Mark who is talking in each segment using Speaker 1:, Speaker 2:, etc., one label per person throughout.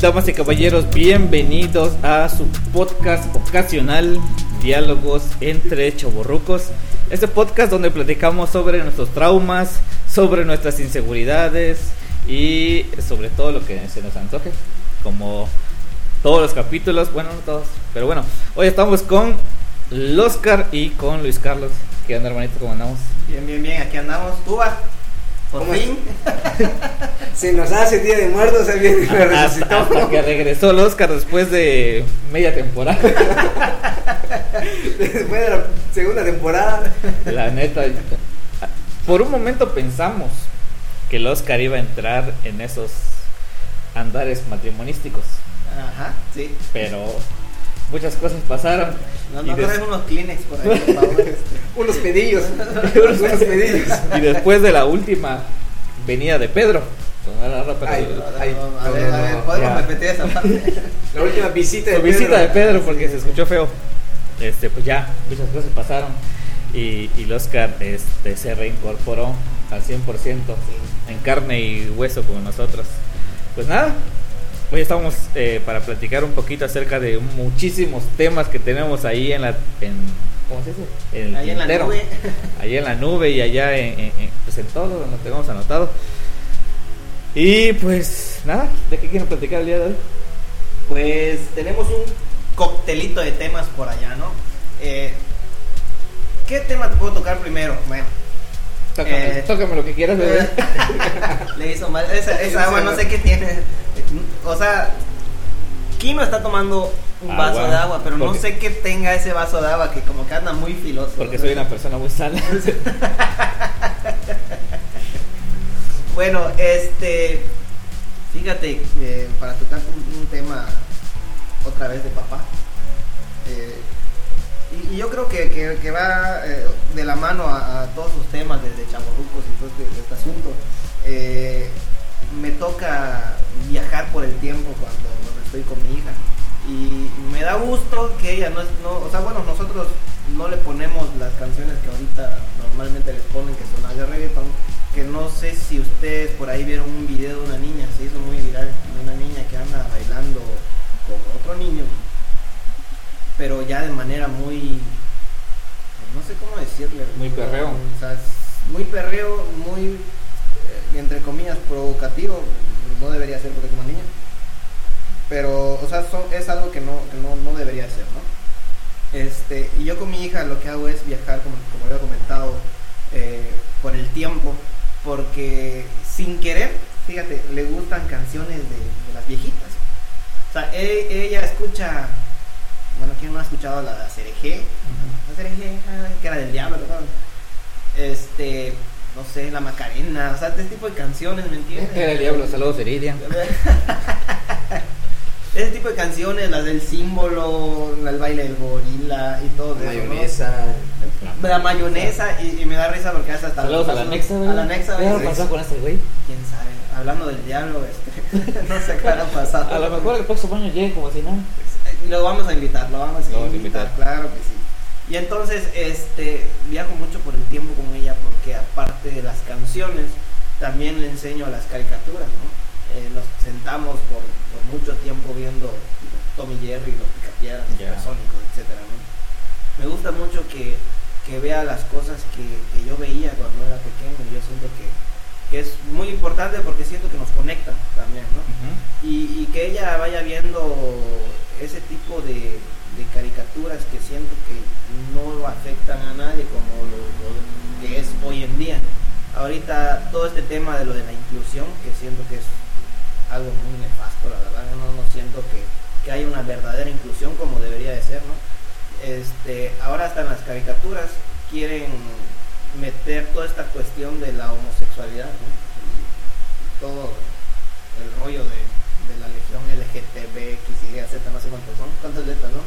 Speaker 1: Damas y caballeros, bienvenidos a su podcast ocasional Diálogos entre Choborrucos. Este podcast donde platicamos sobre nuestros traumas, sobre nuestras inseguridades y sobre todo lo que se nos antoje, como todos los capítulos, bueno, no todos, pero bueno, hoy estamos con Oscar y con Luis Carlos. ¿Qué onda, hermanito? ¿Cómo andamos?
Speaker 2: Bien, bien, bien, aquí andamos. Cuba, por
Speaker 3: ¿Cómo
Speaker 2: fin.
Speaker 3: Se nos hace día de muertos, me
Speaker 1: Hasta,
Speaker 3: resucitó.
Speaker 1: hasta que regresó el Oscar después de media temporada.
Speaker 3: Después de la segunda temporada.
Speaker 1: La neta, por un momento pensamos que el Oscar iba a entrar en esos andares matrimonísticos,
Speaker 2: Ajá, sí.
Speaker 1: pero muchas cosas pasaron.
Speaker 2: No, no
Speaker 1: des-
Speaker 2: unos Kleenex por ahí, por favor. este.
Speaker 3: Unos pedillos. Unos pedillos.
Speaker 1: y después de la última venida de Pedro.
Speaker 3: Ay, ay,
Speaker 2: a
Speaker 3: no,
Speaker 2: ver,
Speaker 3: no,
Speaker 2: a ver,
Speaker 3: no,
Speaker 2: podemos
Speaker 1: ya.
Speaker 2: repetir esa parte.
Speaker 3: La última visita de
Speaker 1: Su visita de Pedro porque se escuchó feo. Este, pues ya, muchas cosas pasaron. Y, y el Oscar este, se reincorporó al 100% en carne y hueso como nosotros. Pues nada, hoy estamos eh, para platicar un poquito acerca de muchísimos temas que tenemos ahí en la. En, ¿Cómo se dice? En
Speaker 2: Ahí en la nube.
Speaker 1: Ahí en la nube y allá en, en- en- pues en todo donde tenemos anotado. Y pues nada, ¿de qué quieren platicar el día de hoy?
Speaker 2: Pues tenemos un coctelito de temas por allá, ¿no? Eh, ¿Qué tema te puedo tocar primero? Bueno,
Speaker 1: Tócame,
Speaker 2: Eh,
Speaker 1: tócame lo que quieras, bebé.
Speaker 2: le hizo mal. Esa, esa agua no sé qué tiene. O sea, Kino está tomando un
Speaker 1: Agua.
Speaker 2: vaso de agua, pero no sé qué tenga ese vaso de agua que como que anda muy filoso.
Speaker 1: Porque soy una persona muy sana.
Speaker 2: Bueno, este, fíjate, eh, para tocar un, un tema otra vez de papá, eh, y, y yo creo que, que- que va eh, de la mano a, a todos los temas desde chavorrucos y todo este, este asunto. Me toca viajar por el tiempo cuando, cuando estoy con mi hija y me da gusto que ella no es, no, o sea, bueno, nosotros no le ponemos las canciones que ahorita normalmente les ponen, que son las de reggaeton, que no sé si ustedes por ahí vieron un video de una niña, se hizo muy viral, de una niña que anda bailando con otro niño, pero ya de manera muy, no sé cómo decirle,
Speaker 1: Muy perreo.
Speaker 2: o sea, muy perreo, muy, entre comillas, provocativo, no debería ser porque es una niña, pero, o sea, son- es algo que no, que no, no debería ser, ¿no? Este, y yo con mi hija lo que hago es viajar, como, como había comentado, eh, por el tiempo, porque sin querer, fíjate, le gustan canciones de, de las viejitas. O sea, e- ella escucha, bueno, ¿quién no ha escuchado la Cereje? La Cereje, ay, que era del diablo, ¿verdad? Este, no sé, la Macarena, o sea, este tipo de canciones, ¿me entiendes?
Speaker 1: Era el diablo, saludos Iridia.
Speaker 2: Ese tipo de canciones, las del símbolo, el baile del gorila y todo
Speaker 3: La
Speaker 2: eso, ¿no?
Speaker 3: mayonesa.
Speaker 2: La mayonesa y, y me da risa porque hasta hasta
Speaker 1: Saludos a la Nexa,
Speaker 2: A la Nexa,
Speaker 1: ¿Qué habrá pasado con este güey?
Speaker 2: quién sabe. Hablando del diablo, este, no sé qué habrá pasado.
Speaker 1: A lo mejor el próximo año llegue como si nada.
Speaker 2: Lo vamos a invitar, lo vamos a
Speaker 1: Lo vamos a
Speaker 2: invitar,
Speaker 1: invitar.
Speaker 2: claro que sí. Y entonces, este, viajo mucho por el tiempo con ella porque aparte de las canciones, también le enseño las caricaturas, ¿no? Eh, nos sentamos por, por mucho tiempo viendo Tommy Jerry, los Picapiedras, los
Speaker 1: Ya.
Speaker 2: Supersónicos, etcétera, ¿no? Me gusta mucho que, que vea las cosas que, que yo veía cuando era pequeño y yo siento que, que es muy importante porque siento que nos conecta también, ¿no? y, y que ella vaya viendo ese tipo de, de caricaturas que siento que no afectan a nadie como lo, que es hoy en día. Ahorita todo este tema de lo de la inclusión, que siento que es algo muy nefasto, la verdad, no, no siento que, que haya una verdadera inclusión como debería de ser, ¿no? Este, ahora hasta en las caricaturas quieren meter toda esta cuestión de la homosexualidad, ¿no? Y todo el rollo de, de la legión LGTB, X, Y, Z, no sé cuántos son, cuántas letras, ¿no?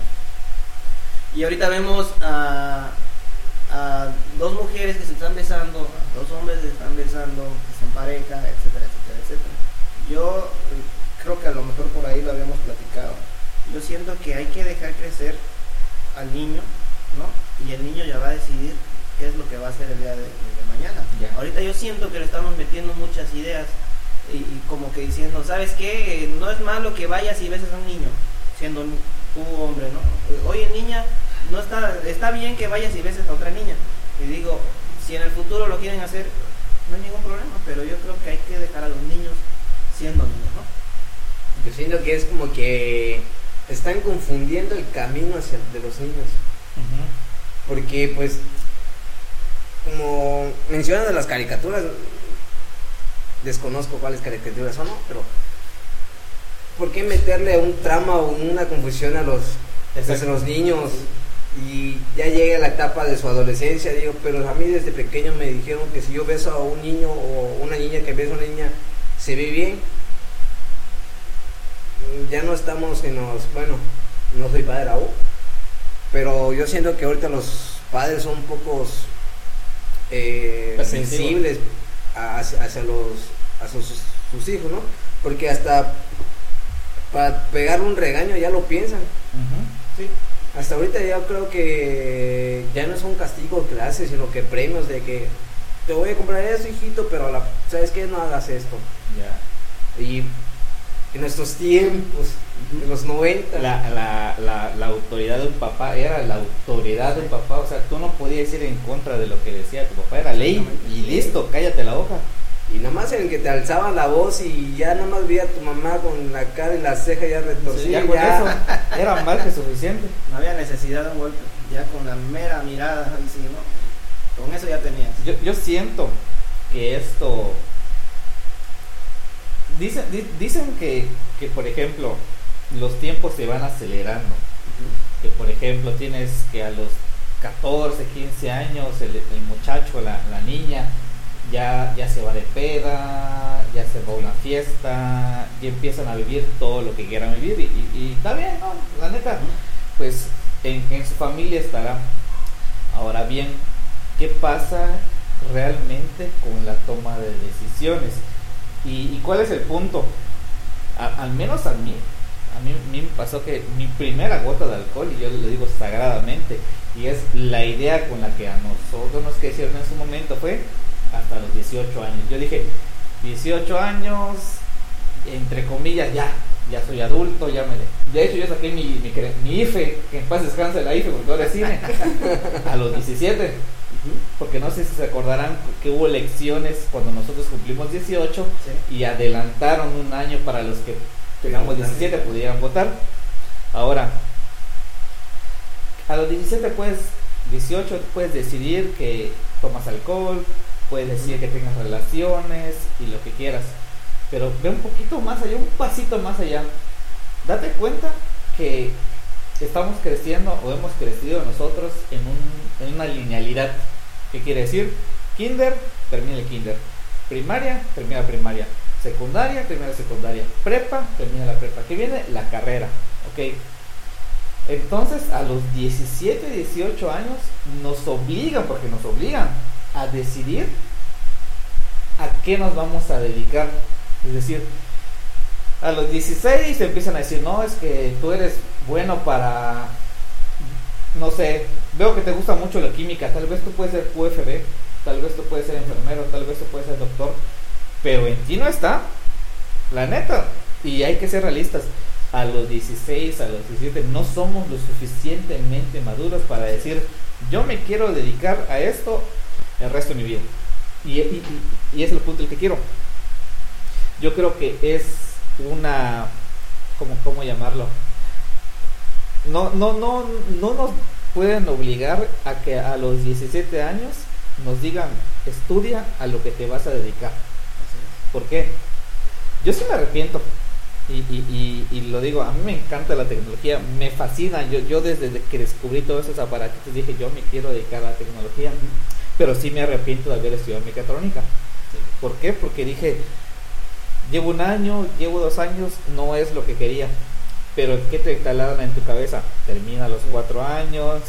Speaker 2: Y ahorita vemos a, a dos mujeres que se están besando, a dos hombres que se están besando, que son pareja, etcétera, etcétera, etcétera. Yo eh, creo que a lo mejor por ahí lo habíamos platicado. Yo siento que hay que dejar crecer al niño, ¿no? Y el niño ya va a decidir qué es lo que va a hacer el día de, de mañana. Ahorita yo siento que le estamos metiendo muchas ideas y, y como que diciendo, ¿sabes qué? No es malo que vayas y beses a un niño, siendo un- tú hombre, ¿no? Oye, niña, no está, está bien que vayas y beses a otra niña. Y digo, si en el futuro lo quieren hacer, no hay ningún problema, pero yo creo que hay que dejar a los niños siendo niños, ¿no?
Speaker 3: Yo siento que es como que están confundiendo el camino hacia de los niños. Porque pues, como mencionan de las caricaturas, desconozco cuáles caricaturas son, ¿no? Pero, ¿por qué meterle un trama o una confusión a los, pues, a los niños? Y ya llega la etapa de su adolescencia, digo, pero a mí desde pequeño me dijeron que si yo beso a un niño o una niña que besa a una niña, se ve bien. Ya no estamos en los, bueno, no soy padre aún, pero yo siento que ahorita los padres son pocos eh, sensibles hacia, hacia los hacia sus, sus hijos, ¿no? Porque hasta para pegar un regaño ya lo piensan.
Speaker 2: Sí.
Speaker 3: Hasta ahorita yo creo que ya no es un castigo de clase, sino que premios de que te voy a comprar eso, hijito, pero a la, ¿sabes qué? No hagas esto.
Speaker 1: Ya.
Speaker 3: Y en nuestros tiempos, en los 90,
Speaker 1: La, la, la, la autoridad de un papá era la autoridad de un papá, o sea, tú no podías ir en contra de lo que decía tu papá, era ley y listo, cállate la boca.
Speaker 3: y nada más en el que te alzaba la voz y ya nada más veía a tu mamá con la cara y la ceja ya retorcida.
Speaker 1: ya con
Speaker 3: ya-
Speaker 1: eso era más que suficiente.
Speaker 2: No había necesidad de un golpe, ya con la mera mirada, ahí sí, ¿no? Con eso ya tenías.
Speaker 1: Yo, yo siento que esto. Dicen, di- dicen que, que, por ejemplo, los tiempos se van acelerando. Que, por ejemplo, tienes que a los 14, 15 años, el, el muchacho, la, la niña, ya, ya se va de peda, ya se va a una fiesta, y empiezan a vivir todo lo que quieran vivir. Y, y- y está bien, ¿no? La neta, pues en, en su familia estará. Ahora bien, ¿qué pasa realmente con la toma de decisiones? ¿Y, y cuál es el punto? A- al menos a mí, a mí, a mí me pasó que mi primera gota de alcohol, y yo lo digo sagradamente, y es la idea con la que a nosotros nos crecieron en su momento, fue hasta los 18 años. Yo dije, 18 años, entre comillas, ya, ya soy adulto, ya me... De hecho, yo saqué mi, mi, IFE, que en paz descanse la IFE, porque ahora es cine, a los 17. Porque no sé si se acordarán que hubo elecciones cuando nosotros cumplimos 18
Speaker 2: Sí.
Speaker 1: y adelantaron un año para los que tengamos
Speaker 3: votar.
Speaker 1: 17 pudieran votar. Ahora, a los 17 puedes, 18 puedes decidir que tomas alcohol, puedes decidir que tengas relaciones y lo que quieras. Pero ve un poquito más allá, un pasito más allá. Date cuenta que estamos creciendo o hemos crecido nosotros en, un, en una linealidad. ¿Qué quiere decir? Kinder, termina el kinder. Primaria, termina primaria. Secundaria, termina la secundaria. Prepa, termina la prepa. ¿Qué viene? La carrera. ¿Ok? Entonces, a los 17, 18 años, nos obligan, porque nos obligan a decidir a qué nos vamos a dedicar. Es decir, a los 16 empiezan a decir, no, es que tú eres bueno para, no sé, veo que te gusta mucho la química, tal vez tú puedes ser QFB, tal vez tú puedes ser enfermero, tal vez tú puedes ser doctor, pero en ti no está, la neta, y hay que ser realistas. A los 16, a los 17, no somos lo suficientemente maduros para decir, yo me quiero dedicar a esto el resto de mi vida. Y, es el punto el que quiero. Yo creo que es una, ¿cómo, cómo llamarlo? No, no, no, no nos pueden obligar a que a los 17 años nos digan, estudia a lo que te vas a dedicar. ¿Por qué? Yo sí me arrepiento. Y, y, y, y lo digo, a mí me encanta la tecnología, me fascina. Yo, yo desde que descubrí todos esos aparatos dije, yo me quiero dedicar a la tecnología. Pero sí me arrepiento de haber estudiado mecatrónica. ¿Por qué? Porque dije, llevo un año, llevo dos años, no es lo que quería. Pero ¿qué te talaron en tu cabeza? Termina los cuatro años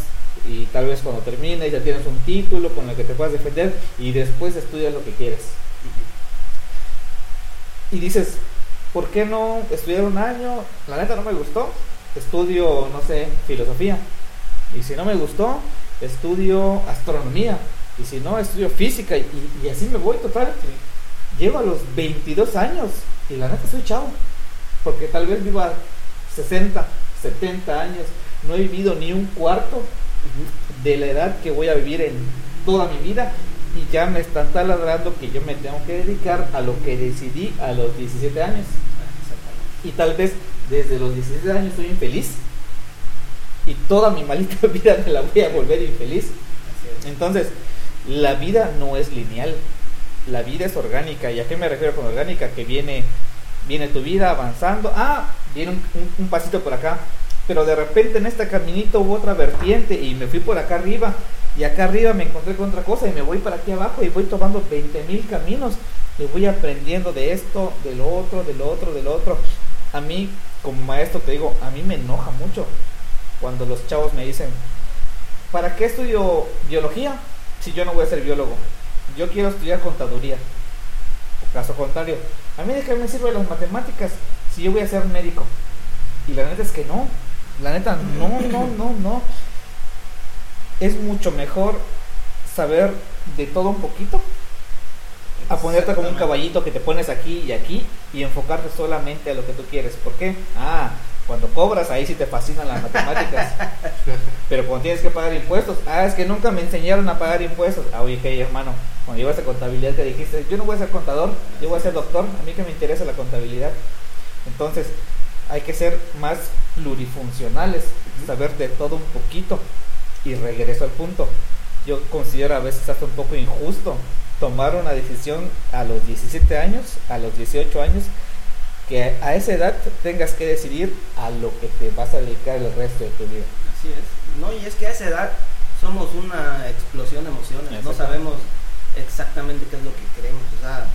Speaker 1: y tal vez cuando termines ya tienes un título con el que te puedas defender y después estudias lo que quieres. Y dices, ¿por qué no estudiar un año? La neta no me gustó. Estudio, no sé, filosofía. Y si no me gustó, estudio astronomía. Y si no, estudio física. Y, y así me voy total. llego a los 22 años y la neta soy chavo, porque tal vez viva 60, 70 años, no he vivido ni un cuarto de la edad que voy a vivir en toda mi vida y ya me están taladrando que yo me tengo que dedicar a lo que decidí a los 17 años. Y tal vez desde los 17 años soy infeliz y toda mi malita vida me la voy a volver infeliz. Entonces, la vida no es lineal, la vida es orgánica. ¿Y a qué me refiero con orgánica? Que viene, viene tu vida avanzando. Ah, viene un, pasito por acá. Pero de repente en este caminito hubo otra vertiente y me fui por acá arriba. Y acá arriba me encontré con otra cosa y me voy para aquí abajo y voy tomando 20 mil caminos. Y voy aprendiendo de esto, del otro, del otro, del otro. A mí, como maestro, te digo, a mí me enoja mucho cuando los chavos me dicen, ¿para qué estudio biología si yo no voy a ser biólogo? Yo quiero estudiar contaduría. O caso contrario, a mí de qué me sirven las matemáticas si yo voy a ser médico. Y la neta es que no. La neta, no, no, no, no. Es mucho mejor saber de todo un poquito a ponerte como un caballito que te pones aquí y aquí y enfocarte solamente a lo que tú quieres. ¿Por qué? Ah, cuando cobras, ahí sí te fascinan las matemáticas. Pero cuando tienes que pagar impuestos, ah, es que nunca me enseñaron a pagar impuestos. Ah, oye, hey, hermano, cuando ibas a contabilidad te dijiste, yo no voy a ser contador, yo voy a ser doctor, a mí que me interesa la contabilidad. Entonces, hay que ser más plurifuncionales, saber de todo un poquito. Y regreso al punto. Yo considero a veces hasta un poco injusto tomar una decisión a los 17 años, a los 18 años, que a esa edad tengas que decidir a lo que te vas a dedicar el resto de tu vida.
Speaker 2: Así es. No, y es que a esa edad somos una explosión de emociones. No sabemos exactamente qué es lo que queremos. O sea,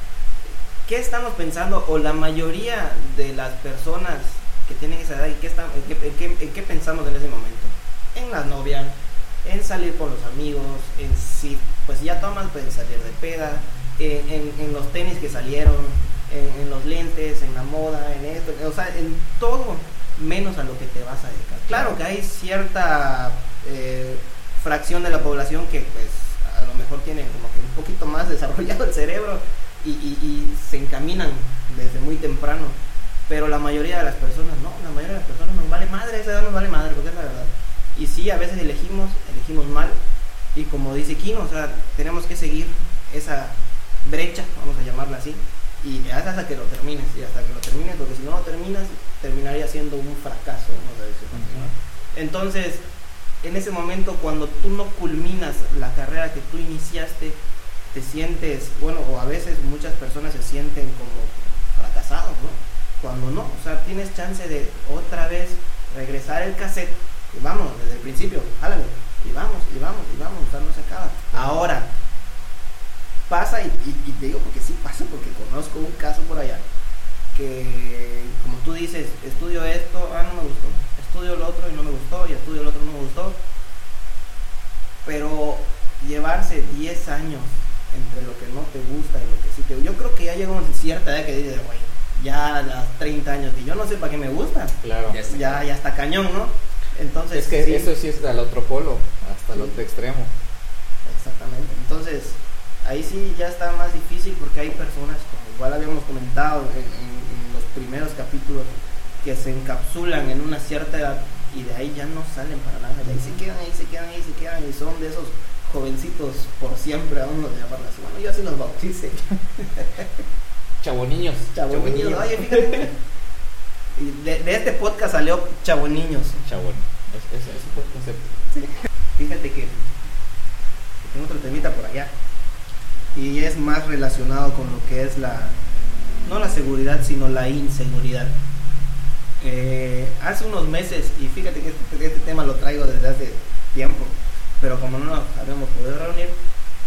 Speaker 2: ¿qué estamos pensando? O la mayoría de las personas que tienen esa edad, ¿y qué están, en, qué, pensamos en ese momento? En la novia, en salir con los amigos, en si pues ya tomas, pueden salir de peda, en, en los tenis que salieron, en, los lentes, en la moda, en esto, o sea, en todo menos a lo que te vas a dedicar. Claro que hay cierta eh, fracción de la población que pues a lo mejor tiene como que un poquito más desarrollado el cerebro y, se encaminan desde muy temprano. Pero la mayoría de las personas no, la mayoría de las personas nos vale madre, esa edad nos vale madre, porque es la verdad. Y sí, a veces elegimos, elegimos mal. Y como dice Kino, o sea, tenemos que seguir esa brecha, vamos a llamarla así, y hasta que lo termines, y hasta que lo termines, porque si no lo terminas, terminaría siendo un fracaso. Entonces, en ese momento, cuando tú no culminas la carrera que tú iniciaste, te sientes, bueno, o a veces muchas personas se sienten como fracasados, ¿no? Cuando no, o sea, tienes chance de otra vez regresar el cassette, y vamos, desde el principio, jálale, y vamos, y vamos, y vamos, o sea, no se acaba. Ahora, pasa, y, te digo porque sí pasa, porque conozco un caso por allá, que como tú dices, estudio esto, ah, no me gustó, estudio lo otro y no me gustó, y estudio lo otro y no me gustó, pero llevarse 10 años entre lo que no te gusta y lo que sí te yo creo que ya llega una cierta edad que dices, güey, ya a las 30 años, y yo no sé para qué me gusta,
Speaker 1: claro.
Speaker 2: ya, ya, está cañón, ¿no? Entonces,
Speaker 1: es que eso sí es al otro polo, hasta el otro extremo.
Speaker 2: Exactamente. Entonces, ahí sí ya está más difícil porque hay personas, como igual habíamos comentado en, los primeros capítulos, que se encapsulan en una cierta edad y de ahí ya no salen para nada, de ahí se quedan, ahí se quedan, ahí se quedan y son de esos jovencitos por siempre, aún de llamarlas. Bueno, yo así los bauticé.
Speaker 1: Chaboniños.
Speaker 2: Chaboniños, oye, fíjate. De, de, este podcast salió Chaboniños.
Speaker 1: Chabón. Ese, fue el concepto.
Speaker 2: Fíjate que, que tengo otro temita por allá y es más relacionado con lo que es la, no la seguridad, sino la inseguridad. Eh, hace unos meses, y fíjate que este, este, tema lo traigo desde hace tiempo, pero como no nos habíamos podido reunir,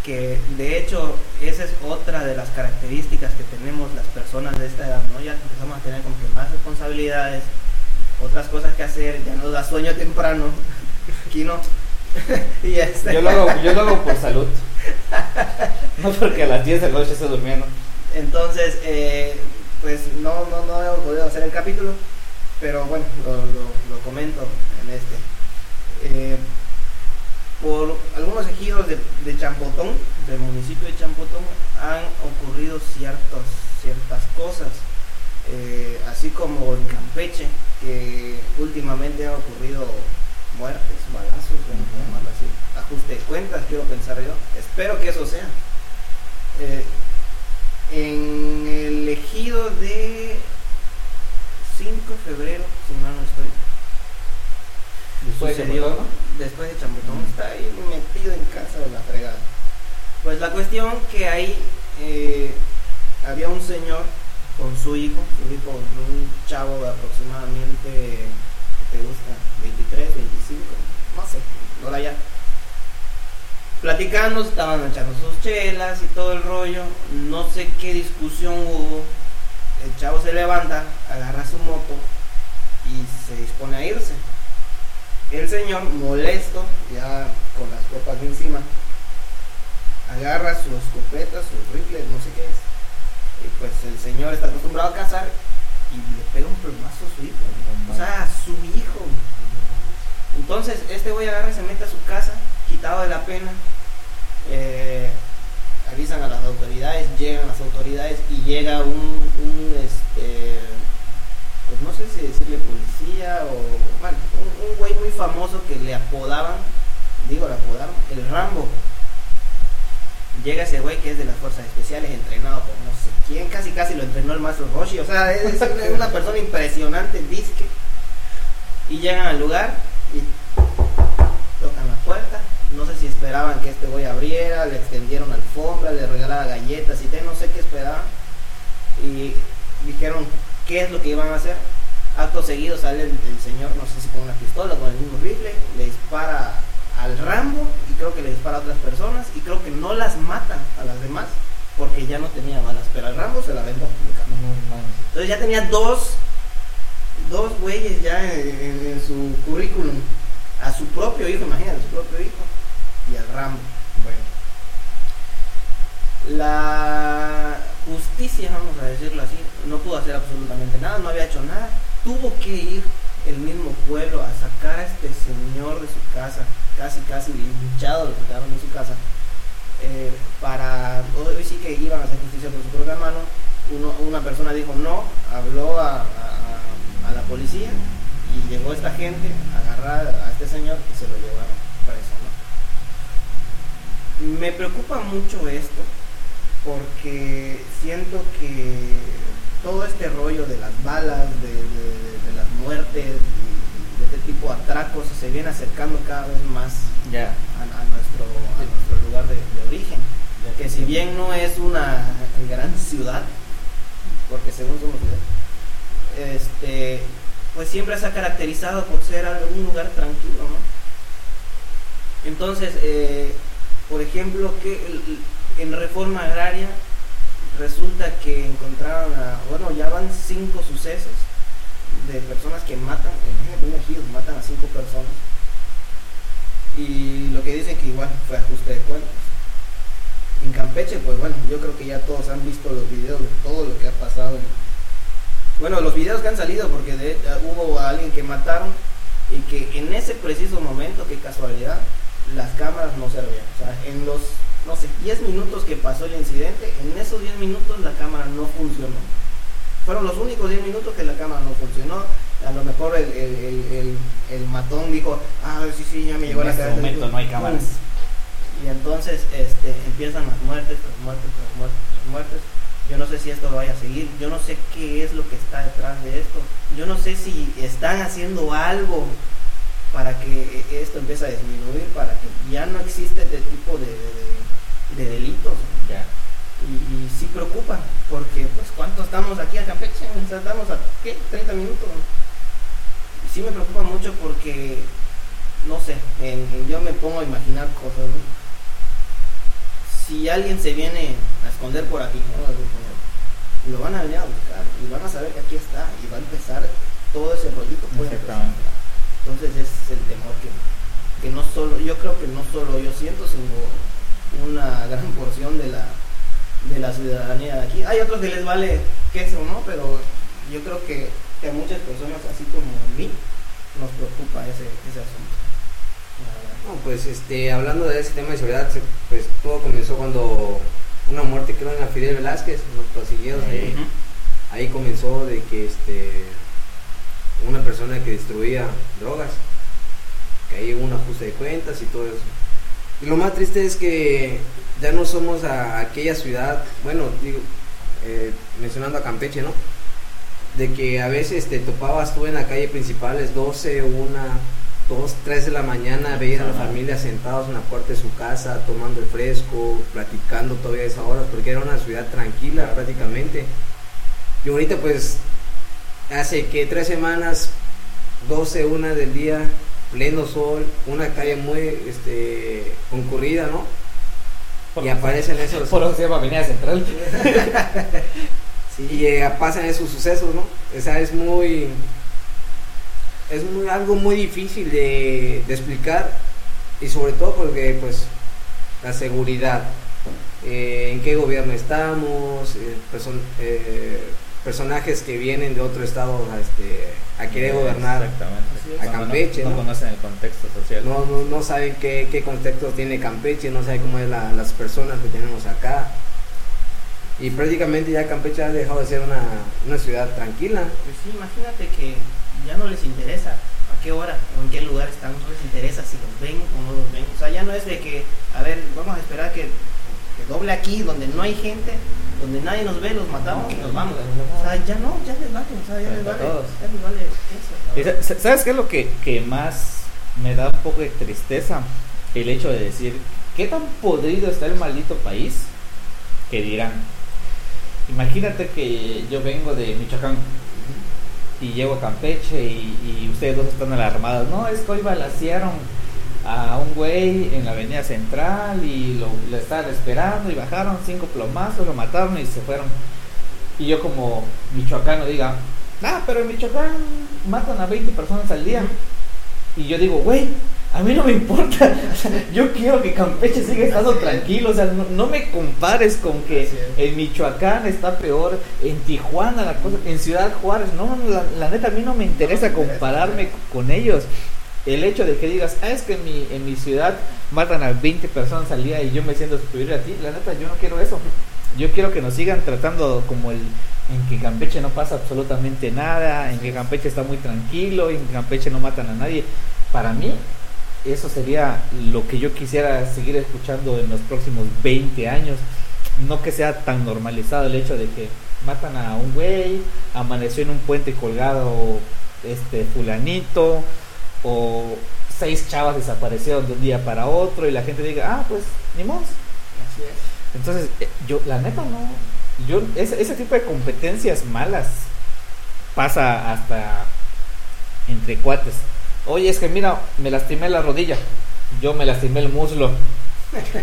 Speaker 2: que de hecho esa es otra de las características que tenemos las personas de esta edad, ¿no? Ya empezamos a tener como que más responsabilidades, otras cosas que hacer, ya nos da sueño temprano, aquí no.
Speaker 1: y este... yo, lo hago, yo lo hago por salud. no porque a las 10 de la noche esté durmiendo.
Speaker 2: Entonces, eh, pues no, no, no hemos podido hacer el capítulo, pero bueno, lo, lo, comento en este. Eh, por algunos ejidos de, de Champotón, del municipio de Champotón, han ocurrido ciertos, ciertas cosas, eh, así como en Campeche, que últimamente han ocurrido muertes, balazos, vamos a llamarlo así, ajuste de cuentas, quiero pensar yo, espero que eso sea. Eh, en el ejido de 5 de febrero, si mal no estoy,
Speaker 1: Después de Champotón,
Speaker 2: después de está ahí metido en casa de la fregada. Pues la cuestión que ahí eh, había un señor con su hijo, su hijo, un chavo de aproximadamente, ¿qué te gusta? 23, 25, no sé, no ya. Platicando, estaban echando sus chelas y todo el rollo, no sé qué discusión hubo, el chavo se levanta, agarra su moto y se dispone a irse. El señor, molesto, ya con las copas de encima, agarra su escopeta, sus rifles, no sé qué es. Y pues el señor está acostumbrado a cazar y le pega un plumazo a su hijo. O sea, a su hijo. Entonces, este güey agarra y se mete a su casa, quitado de la pena. eh, avisan a las autoridades, llegan las autoridades y llega un, un, este, pues no sé si decirle policía o, bueno, un, güey muy famoso que le apodaban, digo, le apodaron, el Rambo. Llega ese güey que es de las fuerzas especiales, entrenado por no sé quién, casi casi lo entrenó el maestro Roshi, o sea, es, una persona impresionante, disque. Y llegan al lugar y tocan la puerta, no sé si esperaban que este güey abriera, le extendieron alfombra, le regalaban galletas y te, no sé qué esperaban. Y dijeron qué es lo que iban a hacer. Acto seguido sale el, el señor, no sé si con una pistola o con el mismo rifle, le dispara al Rambo y creo que le dispara a otras personas y creo que no las mata a las demás porque ya no tenía balas, pero al Rambo se la
Speaker 1: mames.
Speaker 2: Entonces ya tenía dos, dos güeyes ya en, en- en su currículum, a su propio hijo, imagínate, a su propio hijo y al Rambo. La justicia, vamos a decirlo así, no pudo hacer absolutamente nada, no había hecho nada. Tuvo que ir el mismo pueblo a sacar a este señor de su casa, casi casi hinchado lo sacaron de su casa, eh, para, hoy sí que iban a hacer justicia por su propia mano, uno- una persona dijo no, habló a, a- a la policía y llegó esta gente a agarrar a este señor y se lo llevaron preso, ¿no? Me preocupa mucho esto porque siento que todo este rollo de las balas, de, de- de las muertes, de este tipo de atracos se viene acercando cada vez más a, a nuestro, a nuestro lugar de, origen. Que si bien no es una gran ciudad, porque según somos ciudad, este, pues siempre se ha caracterizado por ser un lugar tranquilo, ¿no? Entonces, eh, por ejemplo, que el- en reforma agraria resulta que encontraron, a, bueno, ya van cinco sucesos de personas que matan, imagínate un ejido, matan a cinco personas y lo que dicen que igual fue ajuste de cuentas. En Campeche, pues bueno, yo creo que ya todos han visto los videos de todo lo que ha pasado. en- Bueno, los videos que han salido, porque de, hubo a alguien que mataron y que en ese preciso momento, qué casualidad, las cámaras no servían. O sea, en los, no sé, 10 minutos que pasó el incidente, en esos 10 minutos la cámara no funcionó. Fueron los únicos 10 minutos que la cámara no funcionó. A lo mejor el, el, el, el- matón dijo, ah, sí, sí, ya me llegó
Speaker 1: En
Speaker 2: la
Speaker 1: este
Speaker 2: cabeza".
Speaker 1: momento no hay cámaras.
Speaker 2: Y entonces este, empiezan las muertes, tras muertes, tras muertes, tras muertes. Yo no sé si esto vaya a seguir, yo no sé qué es lo que está detrás de esto. Yo no sé si están haciendo algo para que esto empiece a disminuir, para que ya no existe este tipo de, de- de delitos.
Speaker 1: Ya.
Speaker 2: Y, y sí preocupa, porque pues cuánto estamos aquí a Campeche, O sea, estamos a ¿qué? 30 minutos. Y sí me preocupa mucho porque, no sé, en- en- yo me pongo a imaginar cosas. ¿no? Si alguien se viene a esconder por aquí, ¿no? Lo van a venir a buscar y van a saber que aquí está y va a empezar todo ese rollito. puede empezar. Entonces ese es el temor que, que no solo, yo creo que no solo yo siento, sino una gran porción de la, de la ciudadanía de aquí. Hay otros que les vale queso, ¿no? Pero yo creo que, que a muchas personas, así como a mí, nos preocupa ese, ese asunto.
Speaker 3: No, pues este, hablando de ese tema de seguridad, pues todo comenzó cuando una muerte creo en a Fidel Velázquez, los prosiguieron ahí. Ahí comenzó de que este una persona que destruía drogas, que hubo un ajuste de cuentas y todo eso. Y lo más triste es que ya no somos a aquella ciudad, bueno, digo, eh, mencionando a Campeche, ¿no? De que a veces te topabas tú en la calle principal, es 12, 1, 2, 3 de la mañana, veías a la familia sentados en la puerta de su casa, tomando el fresco, platicando todavía a esa hora, porque era una ciudad tranquila prácticamente. Y ahorita pues hace que tres semanas, 12, 1 del día, pleno sol, una calle muy este, concurrida, ¿no? y aparecen esos...
Speaker 1: Por eso se llama Avenida Central.
Speaker 3: sí, y eh, pasan esos sucesos, ¿no? O sea, es muy... Es muy, algo muy difícil de, de explicar y sobre todo porque pues la seguridad, eh, en qué gobierno estamos, eh, eh personajes que vienen de otro estado a, este, a querer gobernar a Campeche.
Speaker 1: No, no, conocen el contexto social.
Speaker 3: No, no, no saben qué, qué, contexto tiene Campeche, no saben cómo es la, las personas que tenemos acá. Y prácticamente ya Campeche ha dejado de ser una, una ciudad tranquila.
Speaker 2: Pues sí, imagínate que ya no les interesa a qué hora o en qué lugar están, no les interesa si los ven o no los ven. O sea, ya no es de que, a ver, vamos a esperar que, que doble aquí donde no hay gente donde nadie nos ve, los matamos y nos vamos. O sea, ya no, ya les vale, o sea, ya les vale, ya les vale eso.
Speaker 1: ¿Sabes qué es lo que, que más me da un poco de tristeza? El hecho de decir, ¿qué tan podrido está el maldito país? Que dirán, imagínate que yo vengo de Michoacán y llego a Campeche y, y ustedes dos están alarmados. No, es que hoy balasearon a un güey en la avenida central y lo, estaban esperando y bajaron cinco plomazos, lo mataron y se fueron. Y yo como michoacano diga, ah, pero en Michoacán matan a 20 personas al día. Y yo digo, güey, a mí no me importa. yo quiero que Campeche siga estando tranquilo. O sea, no, me compares con que en Michoacán está peor, en Tijuana la cosa, en Ciudad Juárez. No, la, la neta, a mí no me interesa compararme con ellos el hecho de que digas, ah, es que en mi, en mi ciudad matan a 20 personas al día y yo me siento superior a ti, la neta, yo no quiero eso. Yo quiero que nos sigan tratando como el en que Campeche no pasa absolutamente nada, en que Campeche está muy tranquilo, en que Campeche no matan a nadie. Para mí, eso sería lo que yo quisiera seguir escuchando en los próximos 20 años. No que sea tan normalizado el hecho de que matan a un güey, amaneció en un puente colgado este fulanito, o seis chavas desaparecieron de un día para otro y la gente diga, ah, pues ni modo. Así es. Entonces, eh, yo, la neta, no. Yo, ese, ese tipo de competencias malas pasa hasta entre cuates. Oye, es que mira, me lastimé la rodilla, yo me lastimé el muslo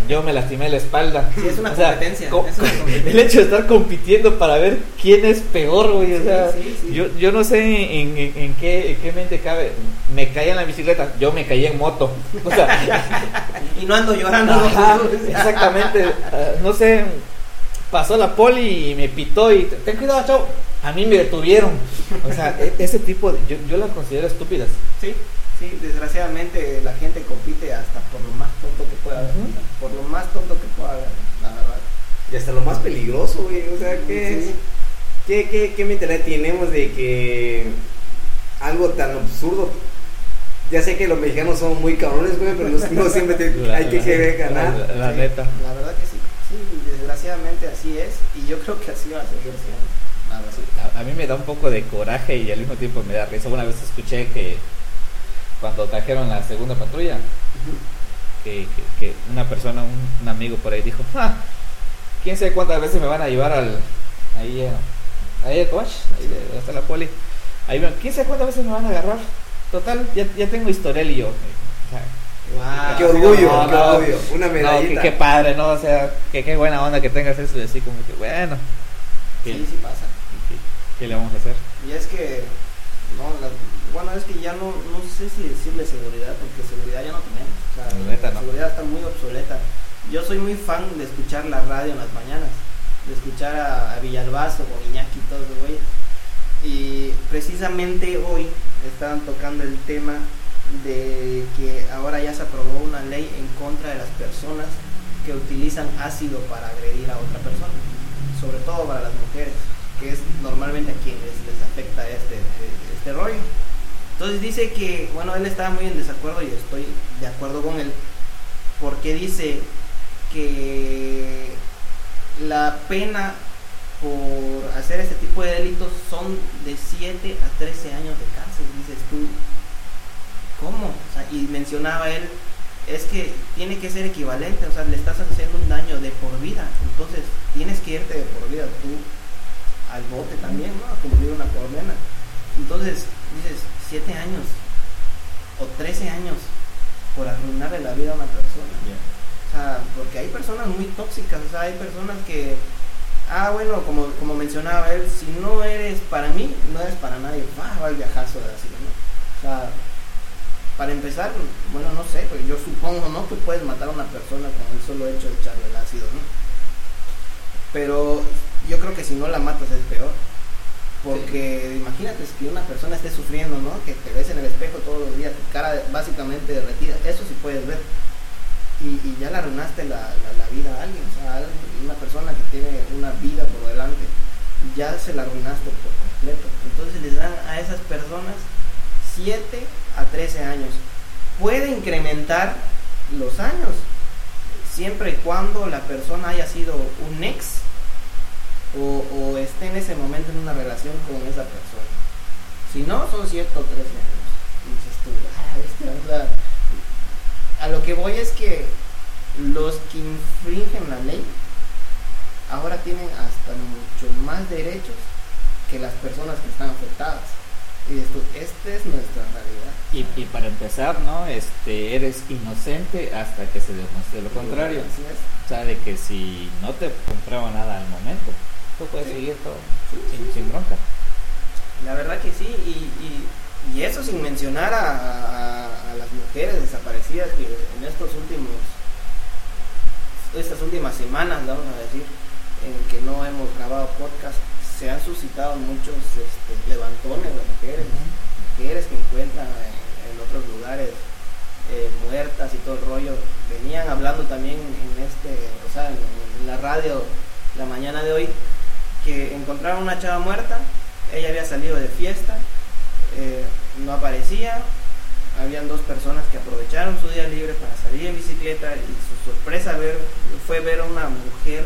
Speaker 1: yo me lastimé la espalda.
Speaker 2: Sí, es una, competencia,
Speaker 1: El hecho de estar compitiendo para ver quién es peor, güey. O sea, yo, yo no sé en, en, qué, qué mente cabe. Me caí en la bicicleta, yo me caí en moto. O sea,
Speaker 2: y no ando llorando.
Speaker 1: exactamente. Ah, no sé, pasó la poli y me pitó y ten cuidado, chavo. A mí me detuvieron. O sea, e, ese tipo, de, yo, yo las considero estúpidas.
Speaker 2: Sí. Sí, desgraciadamente la gente compite hasta por lo más tonto que pueda haber. Por lo más tonto que pueda haber, la verdad.
Speaker 3: Y hasta lo más peligroso, güey. O sea, ¿qué, ¿qué, qué, qué mentalidad tenemos de que algo tan absurdo? Ya sé que los mexicanos son muy cabrones, güey, pero no, siempre hay que querer ganar.
Speaker 1: La, neta.
Speaker 2: La verdad que sí. Sí, desgraciadamente así es. Y yo creo que así va a seguir siendo.
Speaker 1: A, a mí me da un poco de coraje y al mismo tiempo me da risa. Una vez escuché que cuando trajeron la segunda patrulla, que, que, una persona, un, amigo por ahí dijo, ah, quién sabe cuántas veces me van a llevar al, ahí, eh, ahí el coach, ahí está la poli, ahí quién sabe cuántas veces me van a agarrar, total, ya, ya tengo historial y yo,
Speaker 3: qué orgullo, qué orgullo, una medallita.
Speaker 1: No, qué, padre, ¿no? O sea, que qué buena onda que tengas eso y así como que, bueno.
Speaker 2: sí, sí pasa.
Speaker 1: ¿Qué, le vamos a hacer?
Speaker 2: Y es que, no, la, bueno, es que ya no, no sé si decirle seguridad, porque seguridad ya no tenemos. O sea, la seguridad está muy obsoleta. Yo soy muy fan de escuchar la radio en las mañanas, de escuchar a, Villalbazo o Iñaki y todos los güeyes. Y precisamente hoy estaban tocando el tema de que ahora ya se aprobó una ley en contra de las personas que utilizan ácido para agredir a otra persona, sobre todo para las mujeres, que es normalmente a quienes les afecta este, este rollo. Entonces dice que, bueno, él estaba muy en desacuerdo y estoy de acuerdo con él, porque dice que la pena por hacer este tipo de delitos son de 7 a 13 años de cárcel, dices tú. ¿Cómo? y mencionaba él, es que tiene que ser equivalente, o sea, le estás haciendo un daño de por vida, entonces tienes que irte de por vida tú al bote también, ¿no? A cumplir una condena. Entonces, dices, 7 años o 13 años por arruinarle la vida a una persona. O sea, porque hay personas muy tóxicas, o sea, hay personas que Ah, bueno, como, como mencionaba él, si no eres para mí, no eres para nadie. Ah, va el viajazo de ácido, ¿no? O sea, para empezar, bueno, no sé, pues yo supongo, ¿no? Que puedes matar a una persona con el solo hecho de echarle el ácido, ¿no? Pero yo creo que si no la matas es peor. Porque imagínate que una persona esté sufriendo, ¿no? Que te ves en el espejo todos los días, tu cara básicamente derretida. Eso sí puedes ver y, ya le arruinaste la, la, vida a alguien, o sea, una persona que tiene una vida por delante, ya se la arruinaste por completo. Entonces les dan a esas personas 7 a 13 años. Puede incrementar los años, siempre y cuando la persona haya sido un ex o, o esté en ese momento en una relación con esa persona. Si no, son 7 o 13 años. Y dices tú, ah, este, o sea, a lo que voy es que los que infringen la ley ahora tienen hasta mucho más derechos que las personas que están afectadas. Y esto, esta es nuestra realidad.
Speaker 1: Y, y, para empezar, ¿no? Este, eres inocente hasta que se demuestre lo contrario. O sea, de que si no te comprueba nada al momento, tú puedes seguir todo. Sin, bronca.
Speaker 2: La verdad que sí, y, y, y eso sin mencionar a a las mujeres desaparecidas que en estos últimos estas últimas semanas vamos a decir en que no hemos grabado podcast se han suscitado muchos este, levantones de mujeres mujeres que encuentran en, otros lugares eh, muertas y todo el rollo. Venían hablando también en este o sea en, la radio la mañana de hoy que encontraron una chava muerta ella había salido de fiesta eh, no aparecía habían dos personas que aprovecharon su día libre para salir en bicicleta y su sorpresa ver, fue ver a una mujer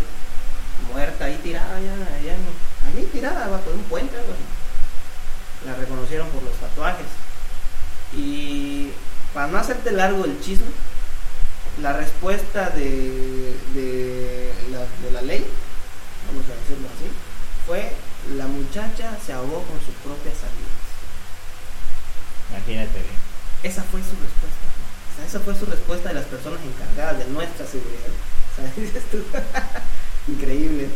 Speaker 2: muerta ahí tirada, allá, allá ahí tirada bajo un puente. La reconocieron por los tatuajes. Y para no hacerte largo el chisme, la respuesta de, de la ley, vamos a decirlo así, fue la muchacha se ahogó con su propia salida.
Speaker 1: Imagínate bien.
Speaker 2: Esa fue su respuesta. O sea, esa fue su respuesta de las personas encargadas de nuestra seguridad. Increíble.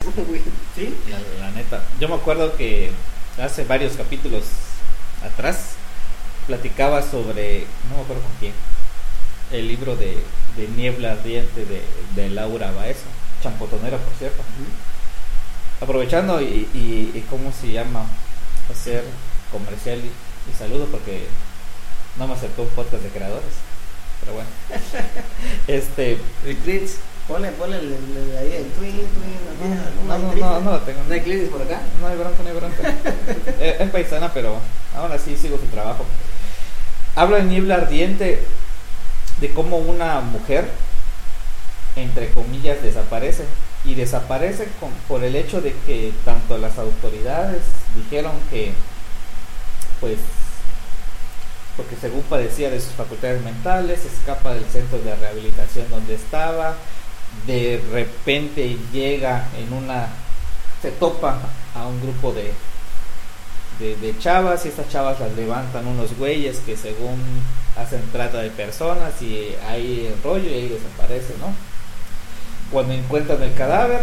Speaker 1: ¿Sí? La, neta. Yo me acuerdo que hace varios capítulos atrás platicaba sobre, no me acuerdo con quién, el libro de, Niebla Ardiente de, Laura Baeza, champotonera por cierto. Aprovechando y, y, cómo se llama hacer comercial y, y saludo porque no me aceptó un podcast de creadores. Pero bueno. este.
Speaker 2: Clits. Ponle, ponle el, el, ahí el twin, twin.
Speaker 1: No, no, no, no, lo tengo.
Speaker 2: ¿No hay clits por acá?
Speaker 1: No hay bronca, no hay bronca. es, paisana, pero ahora sí sigo su trabajo. Habla en Niebla Ardiente de cómo una mujer, entre comillas, desaparece. Y desaparece con, por el hecho de que tanto las autoridades dijeron que, pues, porque según padecía de sus facultades mentales, escapa del centro de rehabilitación donde estaba, de repente llega en una, se topa a un grupo de, de, chavas y estas chavas las levantan unos güeyes que según hacen trata de personas y ahí rollo y ahí desaparece, ¿no? Cuando encuentran el cadáver,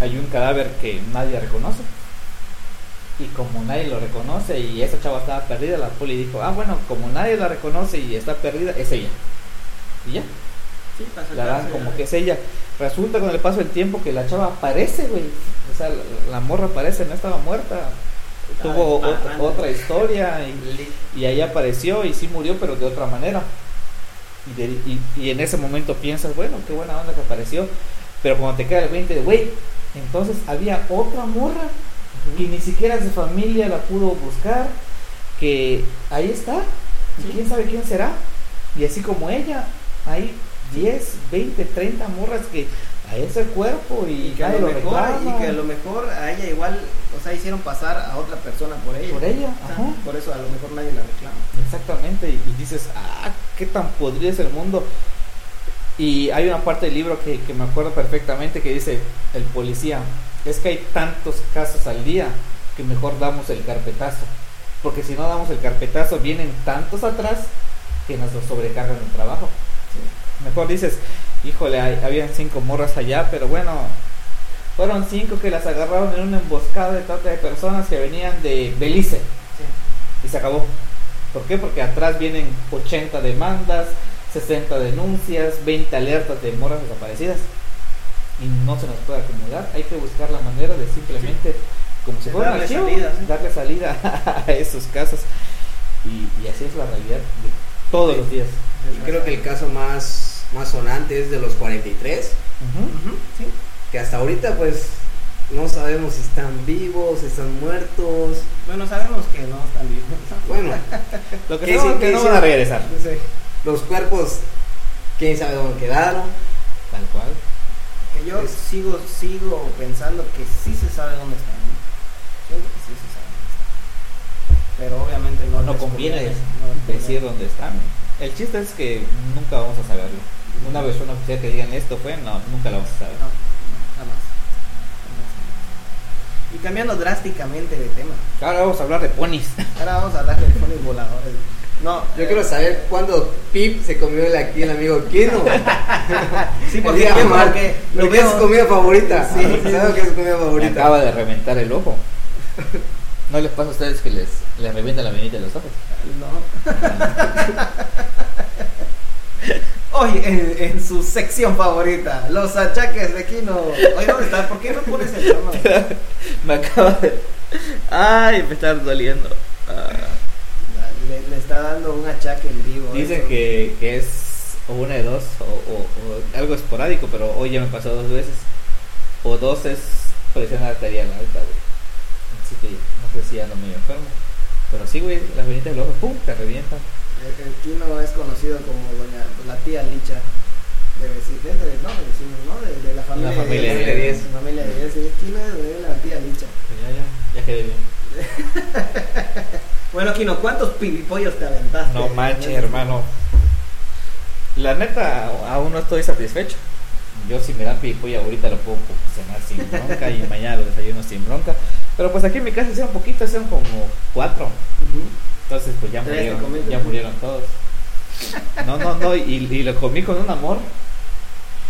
Speaker 1: hay un cadáver que nadie reconoce y como nadie lo reconoce y esa chava estaba perdida, la poli dijo, ah bueno, como nadie la reconoce y está perdida, es ella. Y ya. la dan como que es ella. Resulta con el paso del tiempo que la chava aparece, güey. O sea, la, morra aparece, no estaba muerta. tuvo
Speaker 2: Estaba
Speaker 1: ot-
Speaker 2: disparando.
Speaker 1: otra historia y, y ahí apareció y sí murió, pero de otra manera. Y, de- y- y en ese momento piensas, bueno, qué buena onda que apareció. Pero cuando te queda el 20 de, güey, entonces había otra morra que ni siquiera su familia la pudo buscar, que ahí está, y
Speaker 2: Sí.
Speaker 1: quién sabe quién será. Y así como ella, hay 10, 20, 30 morras que a ese cuerpo y,
Speaker 2: Y que, a lo
Speaker 1: lo
Speaker 2: mejor, y que a lo mejor a ella igual, o sea, hicieron pasar a otra persona por ella.
Speaker 1: Por ella,
Speaker 2: O sea,
Speaker 1: ajá.
Speaker 2: Por eso a lo mejor nadie la reclama.
Speaker 1: Exactamente, y, y dices, ah, qué tan podrido es el mundo. Y hay una parte del libro que, que me acuerdo perfectamente que dice el policía, es que hay tantos casos al día que mejor damos el carpetazo. Porque si no damos el carpetazo, vienen tantos atrás que nos lo sobrecargan el trabajo. Mejor dices, híjole, habían cinco morras allá, pero bueno, fueron cinco que las agarraron en una emboscada de trata de personas que venían de Belice y se acabó. ¿Por qué? Porque atrás vienen 80 demandas, 60 denuncias, 20 alertas de morras desaparecidas y no se nos puede acomodar. Hay que buscar la manera de simplemente, como si fuera
Speaker 2: darle
Speaker 1: archivo,
Speaker 2: salida, sí.
Speaker 1: darle salida a esos casos. Y, y así es la realidad de todos los días.
Speaker 3: Y creo que el caso más, más sonante es de los 43,
Speaker 1: Ujú.
Speaker 2: Ujú, sí.
Speaker 3: que hasta ahorita pues no sabemos si están vivos, si están muertos.
Speaker 2: Bueno, sabemos que no están vivos.
Speaker 3: Bueno,
Speaker 1: Lo que
Speaker 3: ¿Qué
Speaker 1: sabemos
Speaker 3: hici-
Speaker 1: es que no van a regresar.
Speaker 3: Los cuerpos, quién sabe dónde quedaron.
Speaker 1: Tal cual.
Speaker 2: Que yo
Speaker 3: Es-
Speaker 2: sigo, sigo pensando que sí se sabe dónde están. ¿no? Siento que sí se sabe dónde están. Pero obviamente no,
Speaker 1: No conviene. decir dónde están. El chiste es que nunca vamos a saberlo. Una versión oficial que digan esto fue, no, nunca lo vamos a saber.
Speaker 2: No, jamás. Jamás. Y cambiando drásticamente de tema.
Speaker 1: Ahora vamos a hablar de ponis.
Speaker 2: Ahora vamos a hablar de ponis voladores. No,
Speaker 3: Yo
Speaker 2: eh,
Speaker 3: quiero saber cuándo Pip se comió el aquí el amigo Kino.
Speaker 2: Sí,
Speaker 3: El
Speaker 2: porque,
Speaker 3: día
Speaker 2: lo
Speaker 3: es su comida favorita.
Speaker 2: Sí, sí.
Speaker 3: ¿Sabes qué es su comida
Speaker 1: Me
Speaker 3: favorita?
Speaker 1: acaba de reventar el ojo. ¿No les pasa a ustedes que les, les revienta la venita de los ojos?
Speaker 2: No. Hoy en, en su sección favorita, los achaques de Kino. Oye, ¿dónde está? ¿Por qué no pones el tono?
Speaker 1: me acaba de... Ay, me está doliendo. Ah.
Speaker 2: Le, le está dando un achaque en vivo.
Speaker 1: Dicen
Speaker 2: eso.
Speaker 1: que, que es o una de dos o, o- o algo esporádico, pero hoy ya me pasó dos veces. O dos es presión arterial alta, güey. Así que no sé si ando medio enfermo. Pero sí, güey, las venitas del ojo, pum, te revientan.
Speaker 2: El, el Kino es conocido como doña, la tía Licha. De vecinos, de, no, de vecinos, ¿no? De, de la familia,
Speaker 1: La familia
Speaker 2: de
Speaker 1: de
Speaker 2: 10.
Speaker 3: diez.
Speaker 2: familia de 10. sí, Kino es de la tía Licha.
Speaker 1: Pero ya, ya, ya quedé bien.
Speaker 2: Bueno, Kino, ¿cuántos pibipollos te aventaste?
Speaker 1: No manches, hermano. La neta, aún no estoy satisfecho. Yo si me dan pipolla ahorita lo puedo cenar sin bronca y mañana lo desayuno sin bronca. Pero pues aquí en mi casa hicieron poquito, hicieron como cuatro. Entonces pues ya murieron, ya murieron todos. No, no, no, y, y lo comí con un amor.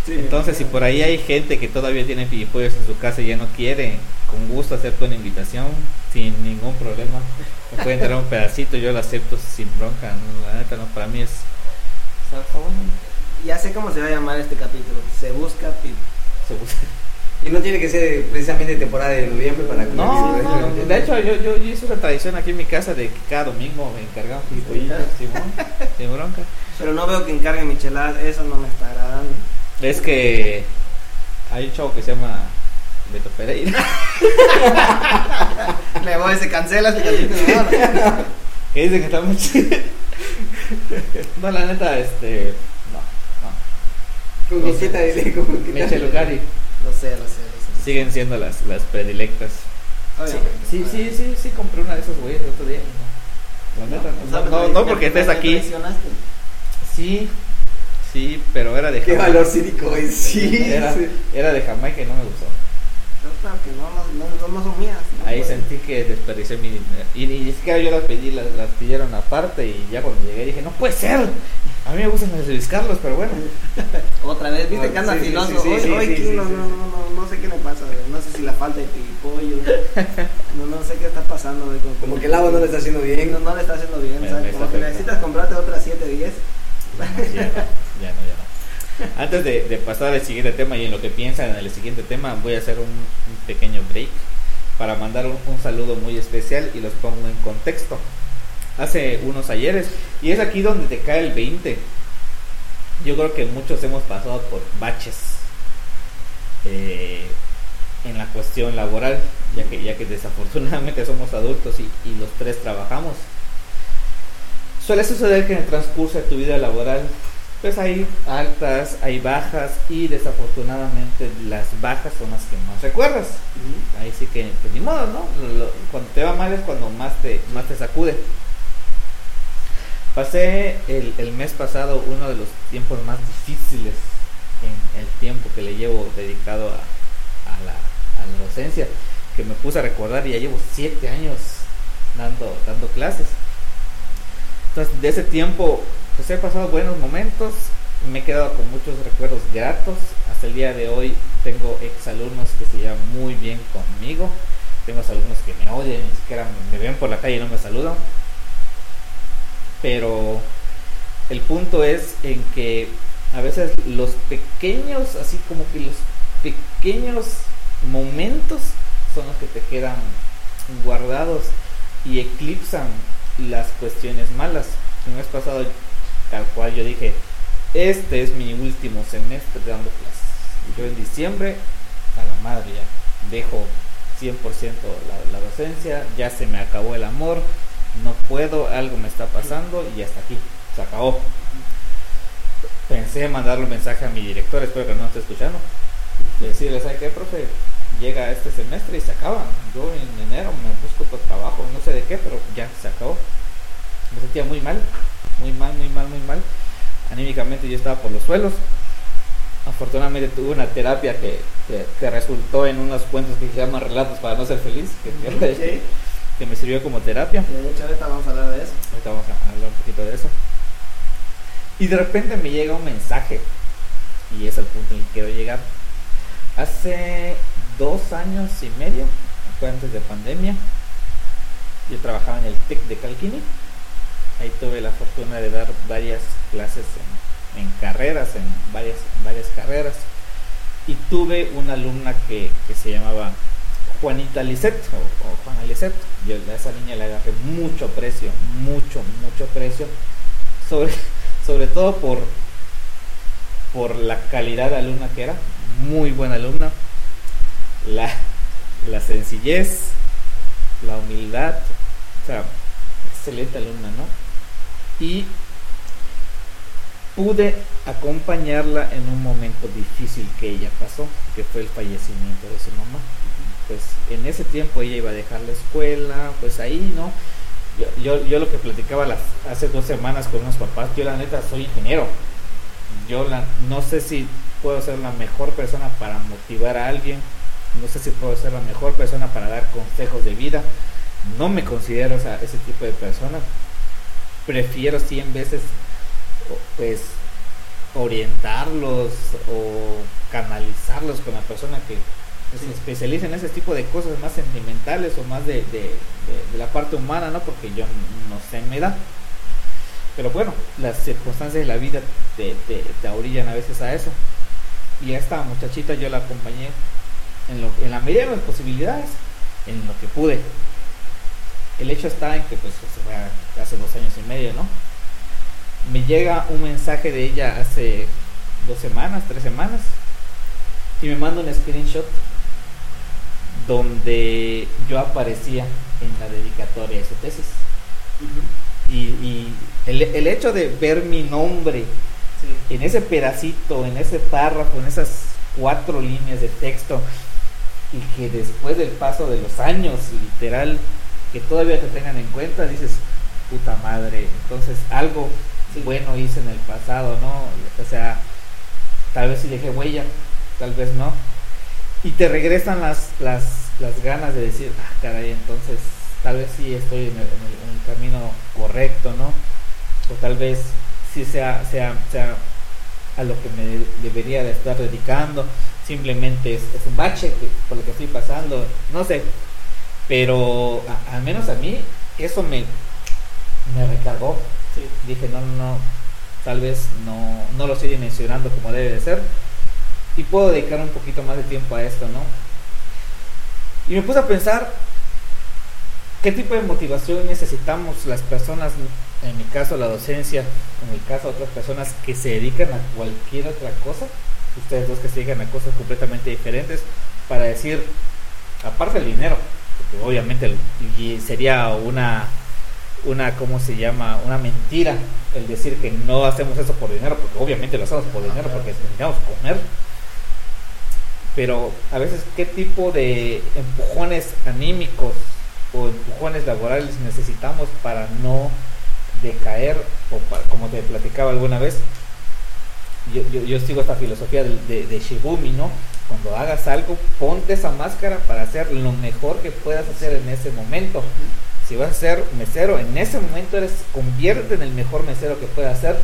Speaker 2: Sí,
Speaker 1: Entonces si por ahí hay gente que todavía tiene pipollos en su casa y ya no quiere, con gusto acepto una invitación, sin ningún problema. Me pueden traer un pedacito, yo lo acepto sin bronca. no, La neta no, para mí es...
Speaker 2: Ya sé cómo se va a llamar este capítulo. Se busca pip.
Speaker 1: Se gusta.
Speaker 3: Y no tiene que ser precisamente temporada de noviembre para comer.
Speaker 1: No,
Speaker 3: ¿sí?
Speaker 1: no, de hecho yo, yo, yo hice una tradición aquí en mi casa de que cada domingo me encargaban pipollitos, Simón, sin bronca.
Speaker 2: Pero no veo que encarguen micheladas. Eso no me está agradando.
Speaker 1: Es que hay un chavo que se llama Beto Pereira,
Speaker 2: Me voy, se cancela este. No, no.
Speaker 1: que dice que está muy chido. No, la neta, este... No, no.
Speaker 3: Con coquita, dile, con
Speaker 1: Lucari
Speaker 2: Lo sé, lo sé, lo sé.
Speaker 1: siguen siendo las, las predilectas. Sí,
Speaker 2: Obviamente.
Speaker 1: sí, sí, sí, sí, compré una de esas güeyes el otro día. No, no, no, no porque estés aquí. Sí, sí, pero era de
Speaker 3: Qué
Speaker 1: Jamaica.
Speaker 3: valor cínico, güey. Sí.
Speaker 1: Era,
Speaker 3: sí.
Speaker 1: era de Jamaica y no me gustó.
Speaker 2: No, claro que no, no, no, no son mías. no
Speaker 1: Ahí
Speaker 2: puedo.
Speaker 1: sentí que desperdicié mi dinero. Y, y ni siquiera yo las pedí, las, las pidieron aparte. Y ya cuando llegué dije, no puede ser. A mí me gustan los Luis Carlos, pero bueno.
Speaker 2: Otra vez, viste que anda filoso. no, no, no, no sé qué le pasa. No sé si la falta de pipollo. No, no sé qué está pasando.
Speaker 3: Como que el agua no le está haciendo bien.
Speaker 2: No, no le está haciendo bien.
Speaker 1: Me-
Speaker 2: ¿sabes?
Speaker 1: me está
Speaker 2: Como que necesitas comprarte otras 7, 10.
Speaker 1: Ya no, ya no. Antes de, de pasar al siguiente tema y en lo que piensan en el siguiente tema, voy a hacer un, un pequeño break para mandar un, saludo muy especial y los pongo en contexto. Hace unos ayeres, y es aquí donde te cae el 20. Yo creo que muchos hemos pasado por baches eh, en la cuestión laboral, ya que, ya que desafortunadamente somos adultos y, y los tres trabajamos. Suele suceder que en el transcurso de tu vida laboral pues hay altas, hay bajas y desafortunadamente las bajas son las que más recuerdas. Ahí sí que, pues ni modo, ¿no? cuando te va mal es cuando más te, más te sacude. Pasé el, el, mes pasado uno de los tiempos más difíciles en el tiempo que le llevo dedicado a, a, la, a la docencia, que me puse a recordar y ya llevo siete años dando, dando clases. Entonces, de ese tiempo pues he pasado buenos momentos, me he quedado con muchos recuerdos gratos. Hasta el día de hoy tengo exalumnos que se llevan muy bien conmigo. Tengo alumnos que me odian, ni siquiera me ven por la calle y no me saludan. Pero el punto es en que a veces los pequeños, así como que los pequeños momentos son los que te quedan guardados y eclipsan las cuestiones malas. El mes pasado tal cual yo dije, este es mi último semestre dando clases. Yo en diciembre, a la madre ya, dejo 100% la, la docencia, ya se me acabó el amor, no puedo, algo me está pasando y hasta aquí, se acabó. Pensé mandarle un mensaje a mi director, espero que no esté escuchando, decirle, ¿sabe qué, profe? Llega este semestre y se acaba. Yo en enero me busco otro trabajo, no sé de qué, pero ya se acabó. Me sentía muy mal muy mal, muy mal, muy mal. Anímicamente yo estaba por los suelos. Afortunadamente tuve una terapia que, que, resultó en unos cuentos que se llaman Relatos para no ser feliz, que, que me sirvió como terapia.
Speaker 2: de hecho ahorita vamos a hablar de eso.
Speaker 1: Ahorita vamos a hablar un poquito de eso. Y de repente me llega un mensaje, y es el punto en el que quiero llegar. Hace dos años y medio, fue antes de pandemia, yo trabajaba en el TEC de Calquini ahí tuve la fortuna de dar varias clases en, carreras, en varias, varias carreras. Y tuve una alumna que, se llamaba Juanita Lisset o, Juana Lisset. Yo a esa niña le agarré mucho precio, mucho, mucho precio. Sobre, sobre todo por, por la calidad de alumna que era. Muy buena alumna. La, la sencillez, la humildad. O sea, excelente alumna, ¿no? y pude acompañarla en un momento difícil que ella pasó, que fue el fallecimiento de su mamá. Pues en ese tiempo ella iba a dejar la escuela, pues ahí, ¿no? Yo, yo, lo que platicaba las, hace dos semanas con unos papás, yo la neta soy ingeniero. Yo no sé si puedo ser la mejor persona para motivar a alguien, no sé si puedo ser la mejor persona para dar consejos de vida. No me considero ese tipo de persona, prefiero 100 veces pues orientarlos o canalizarlos con la persona que se especializa en ese tipo de cosas más sentimentales o más de, la parte humana, ¿no? Porque yo no sé, me da. Pero bueno, las circunstancias de la vida te, te, orillan a veces a eso. Y a esta muchachita yo la acompañé en, lo, en la medida de las posibilidades, en lo que pude. El hecho está en que pues hace dos años y medio, ¿no? Me llega un mensaje de ella hace dos semanas, tres semanas, y me manda un screenshot donde yo aparecía en la dedicatoria de su tesis. Y, el, hecho de ver mi nombre en ese pedacito, en ese párrafo, en esas cuatro líneas de texto, y que después del paso de los años, literal, que todavía te tengan en cuenta, dices, puta madre, entonces algo bueno hice en el pasado, ¿no? O sea, tal vez si dejé huella, tal vez no. Y te regresan las, las, las ganas de decir, ah, caray, entonces tal vez sí estoy en el, camino correcto, ¿no? O tal vez sí sea, sea, sea a lo que me debería de estar dedicando, simplemente es, un bache por lo que estoy pasando, no sé, pero al menos a mí eso me, me recargó. Dije, no, no, tal vez no, no lo estoy dimensionando como debe de ser. Y puedo dedicar un poquito más de tiempo a esto, ¿no? Y me puse a pensar qué tipo de motivación necesitamos las personas, en mi caso la docencia, en el caso otras personas que se dedican a cualquier otra cosa, ustedes dos que se dedican a cosas completamente diferentes, para decir, aparte del dinero, porque obviamente sería una una, ¿cómo se llama? Una mentira el decir que no hacemos eso por dinero, porque obviamente lo hacemos por dinero, porque necesitamos comer. Pero a veces, ¿qué tipo de empujones anímicos o empujones laborales necesitamos para no decaer? O como te platicaba alguna vez, yo, yo, sigo esta filosofía de, de, de Shibumi, ¿no? Cuando hagas algo, ponte esa máscara para hacer lo mejor que puedas hacer en ese momento si vas a ser mesero, en ese momento eres, convierte en el mejor mesero que puedas ser.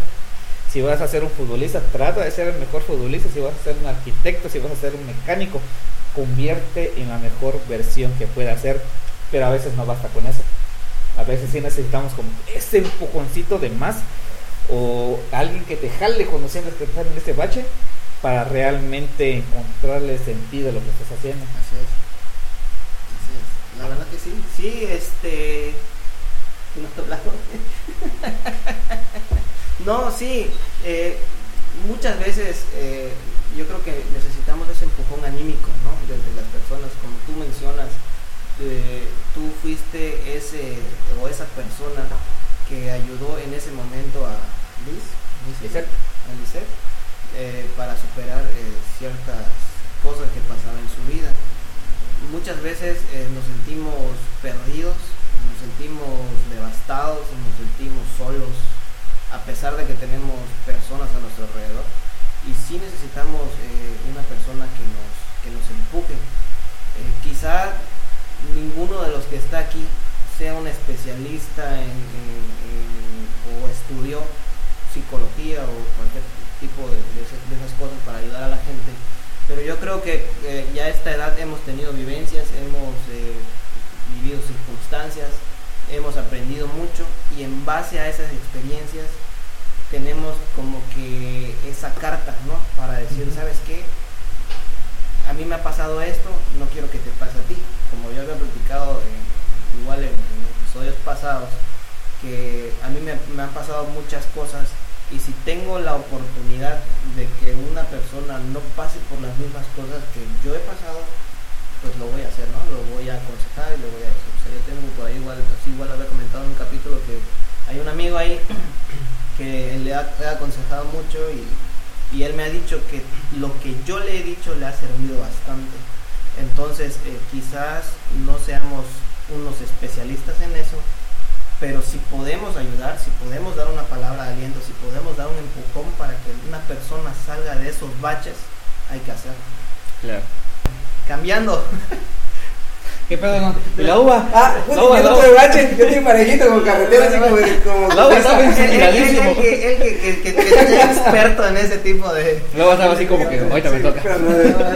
Speaker 1: Si vas a ser un futbolista, trata de ser el mejor futbolista. Si vas a ser un arquitecto, si vas a ser un mecánico, convierte en la mejor versión que pueda ser. Pero a veces no basta con eso. A veces sí necesitamos como ese empujoncito de más o alguien que te jale cuando sientes que estás en este bache para realmente encontrarle sentido a lo que estás haciendo.
Speaker 2: Así es la verdad que sí. Sí, este. no, sí. Eh, muchas veces eh, yo creo que necesitamos ese empujón anímico, ¿no? Desde las personas, como tú mencionas, eh, tú fuiste ese o esa persona que ayudó en ese momento a Liz, Liz a para superar ciertas cosas que pasaban en su vida muchas veces nos sentimos perdidos, nos sentimos devastados, nos sentimos solos, a pesar de que tenemos personas a nuestro alrededor. Y sí necesitamos eh, una persona que nos, que nos empuje. Eh, quizá ninguno de los que está aquí sea un especialista en, o estudió psicología o cualquier tipo de, esas cosas para ayudar a la gente pero yo creo que eh, ya a esta edad hemos tenido vivencias, hemos vivido circunstancias, hemos aprendido mucho y en base a esas experiencias tenemos como que esa carta, ¿no? Para decir, ¿sabes qué? A mí me ha pasado esto, no quiero que te pase a ti. Como yo había platicado igual en, episodios pasados, que a mí me, me han pasado muchas cosas y si tengo la oportunidad de que una persona no pase por las mismas cosas que yo he pasado, pues lo voy a hacer, ¿no? Lo voy a aconsejar y lo voy a decir. O sea, yo tengo por ahí igual, así igual había comentado en un capítulo que hay un amigo ahí que le ha, aconsejado mucho y, él me ha dicho que lo que yo le he dicho le ha servido bastante. Entonces, eh, quizás no seamos unos especialistas en eso, pero si podemos ayudar, si podemos dar una palabra de aliento, si podemos dar un empujón para que una persona salga de esos baches, hay que hacerlo.
Speaker 1: Claro.
Speaker 2: Cambiando.
Speaker 1: ¿Qué pedo no? ¿La uva?
Speaker 3: Ah, la uva, no tuve bache, yo tengo parejito con carretera así como... como
Speaker 1: la uva estaba inspiradísimo.
Speaker 2: El que, que, que, experto en ese tipo de...
Speaker 1: La uva estaba así como que, ahorita me toca.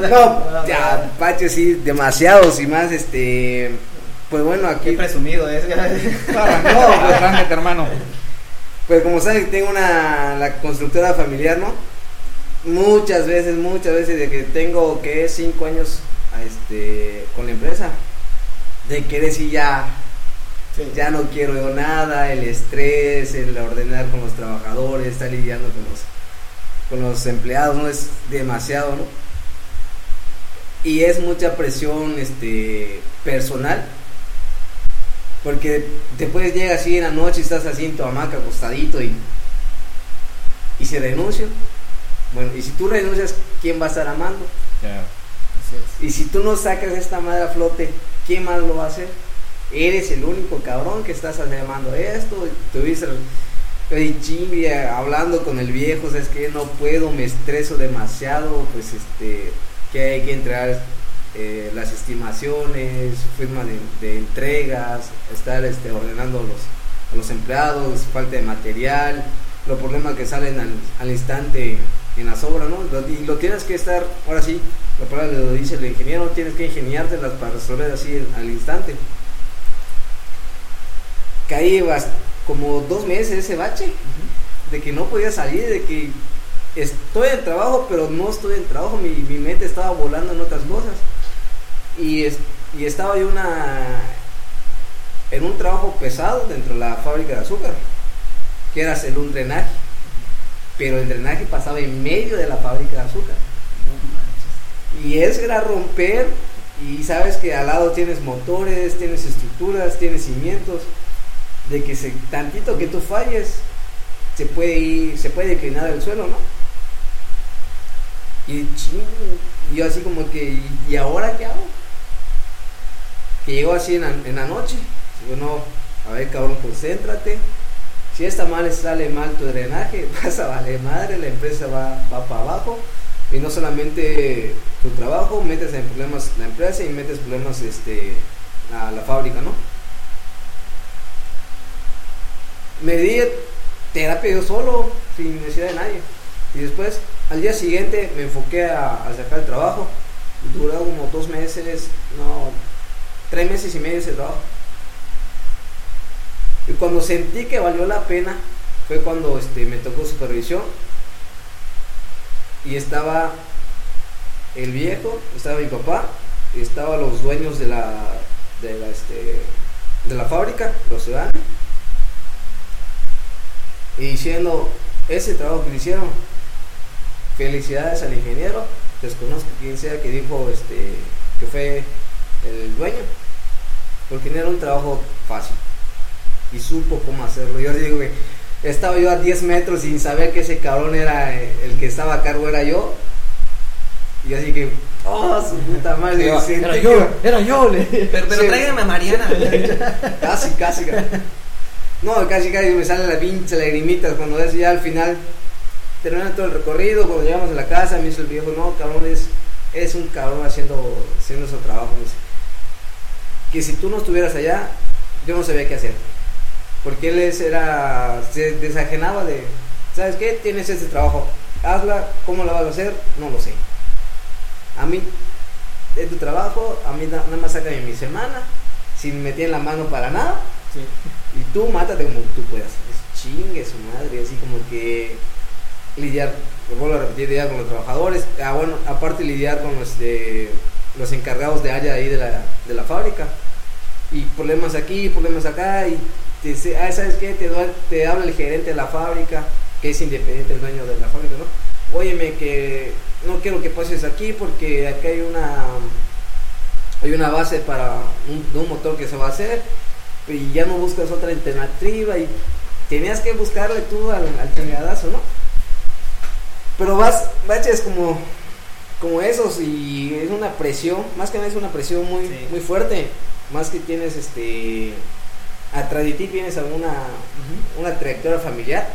Speaker 3: No, ya, bache sí, demasiados y más, este pues bueno, aquí.
Speaker 2: Qué presumido es.
Speaker 1: no, pues, hermano.
Speaker 3: Pues como sabes, tengo una. La constructora familiar, ¿no? Muchas veces, muchas veces, de que tengo que cinco años este, con la empresa, de que decir ya. Ya no quiero yo nada, el estrés, el ordenar con los trabajadores, estar lidiando con los, con los empleados, ¿no? Es demasiado, ¿no? Y es mucha presión este, personal porque te puedes llegar así en la noche y estás así en tu hamaca acostadito y, y se renuncia. Bueno, y si tú renuncias, ¿quién va a estar amando? Y si tú no sacas esta madre a flote, ¿quién más lo va a hacer? Eres el único cabrón que estás llamando esto. Tuviste hablando con el viejo, es que no puedo, me estreso demasiado, pues este, que hay que entrar eh, las estimaciones, firma de, entregas, estar este, ordenando los, a los empleados, falta de material, los problemas que salen al, instante en las obras, ¿no? y lo tienes que estar, ahora sí, la palabra lo dice el ingeniero, tienes que ingeniártelas para resolver así al instante. Caí como dos meses ese bache, de que no podía salir, de que estoy en trabajo, pero no estoy en trabajo, mi, mi mente estaba volando en otras cosas. Y Y estaba yo una, en un trabajo pesado dentro de la fábrica de azúcar, que era hacer un drenaje. Pero el drenaje pasaba en medio de la fábrica de azúcar. Y eso era romper, y sabes que al lado tienes motores, tienes estructuras, tienes cimientos, de que se, tantito que tú falles, se puede ir, se puede declinar el suelo, ¿no? Y yo así como que, ¿y ahora qué hago? Que llegó así en la, en la noche, digo, no, a ver cabrón, concéntrate, si esta mal sale mal tu drenaje, vas a valer madre, la empresa va, va para abajo, y no solamente tu trabajo, metes en problemas la empresa y metes problemas este, a la fábrica, ¿no? Me di terapia yo solo, sin necesidad de nadie. Y después, al día siguiente, me enfoqué a, a sacar el trabajo. Duró como dos meses, no, tres meses y medio ese trabajo. Y cuando sentí que valió la pena, fue cuando este, me tocó supervisión. Y estaba el viejo, estaba mi papá, y estaban los dueños de la, de la, este, de la fábrica, los ciudadanos. Y diciendo, ese trabajo que hicieron, felicidades al ingeniero, desconozco quién sea que dijo este, que fue el dueño, porque no era un trabajo fácil y supo cómo hacerlo. Yo digo, estaba yo a 10 metros sin saber que ese cabrón era el que estaba a cargo, era yo. Y así que, oh, su puta madre.
Speaker 1: Era,
Speaker 3: sentí
Speaker 1: era
Speaker 3: que-
Speaker 1: yo, era yo. le-
Speaker 2: Pero, pero
Speaker 3: Sí.
Speaker 2: tráigame a Mariana.
Speaker 3: Casi, casi. ca- No, casi, casi me salen las pinches lagrimitas cuando es ya al final. Terminando todo el recorrido, cuando llegamos a la casa, me dice el viejo, no, cabrón, es, es un cabrón haciendo, haciendo su trabajo. me dice. Que si tú no estuvieras allá, yo no sabía qué hacer. Porque él es- era, se desajenaba de, ¿sabes qué? Tienes este trabajo, hazla, ¿cómo la vas a hacer? No lo sé. A mí, es tu trabajo, a mí na- nada más sácame mi semana, sin meter la mano para nada,
Speaker 2: Sí.
Speaker 3: y tú mátate como tú puedas. Es chingue su madre, así como que lidiar, lo vuelvo a repetir, lidiar con los trabajadores, ah, bueno, aparte lidiar con los, de, los encargados de área ahí de la, de la fábrica. Y problemas aquí, problemas acá, y te dice, ah, ¿sabes qué? Te, doy- te habla el gerente de la fábrica, que es independiente el dueño de la fábrica, ¿no? Óyeme, que no quiero que pases aquí porque aquí hay una hay una base para un, motor que se va a hacer y ya no buscas otra alternativa y tenías que buscarle tú al, al chingadazo, ¿no? Pero vas, baches como, como esos y es una presión, más que nada es una presión muy,
Speaker 2: Sí.
Speaker 3: muy fuerte, más que tienes este, atrás de ti tienes alguna, una trayectoria familiar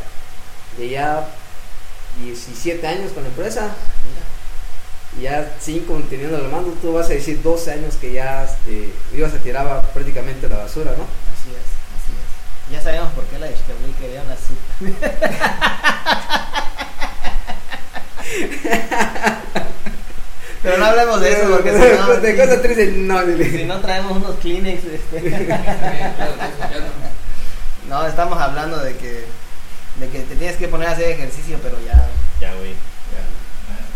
Speaker 3: de ya 17 años con la empresa, y ya 5 teniendo la mano, tú vas a decir 12 años que ya este, ibas a tirar prácticamente a la basura, ¿no?
Speaker 2: Así es, así es. Ya sabemos por qué la de Chernobyl quería una Pero no hablemos de eso porque si no,
Speaker 3: de cosas tristes, no,
Speaker 2: si no traemos unos Kleenex. este. No, estamos hablando de que, de que te tienes que poner a hacer ejercicio, pero ya.
Speaker 1: Ya, güey.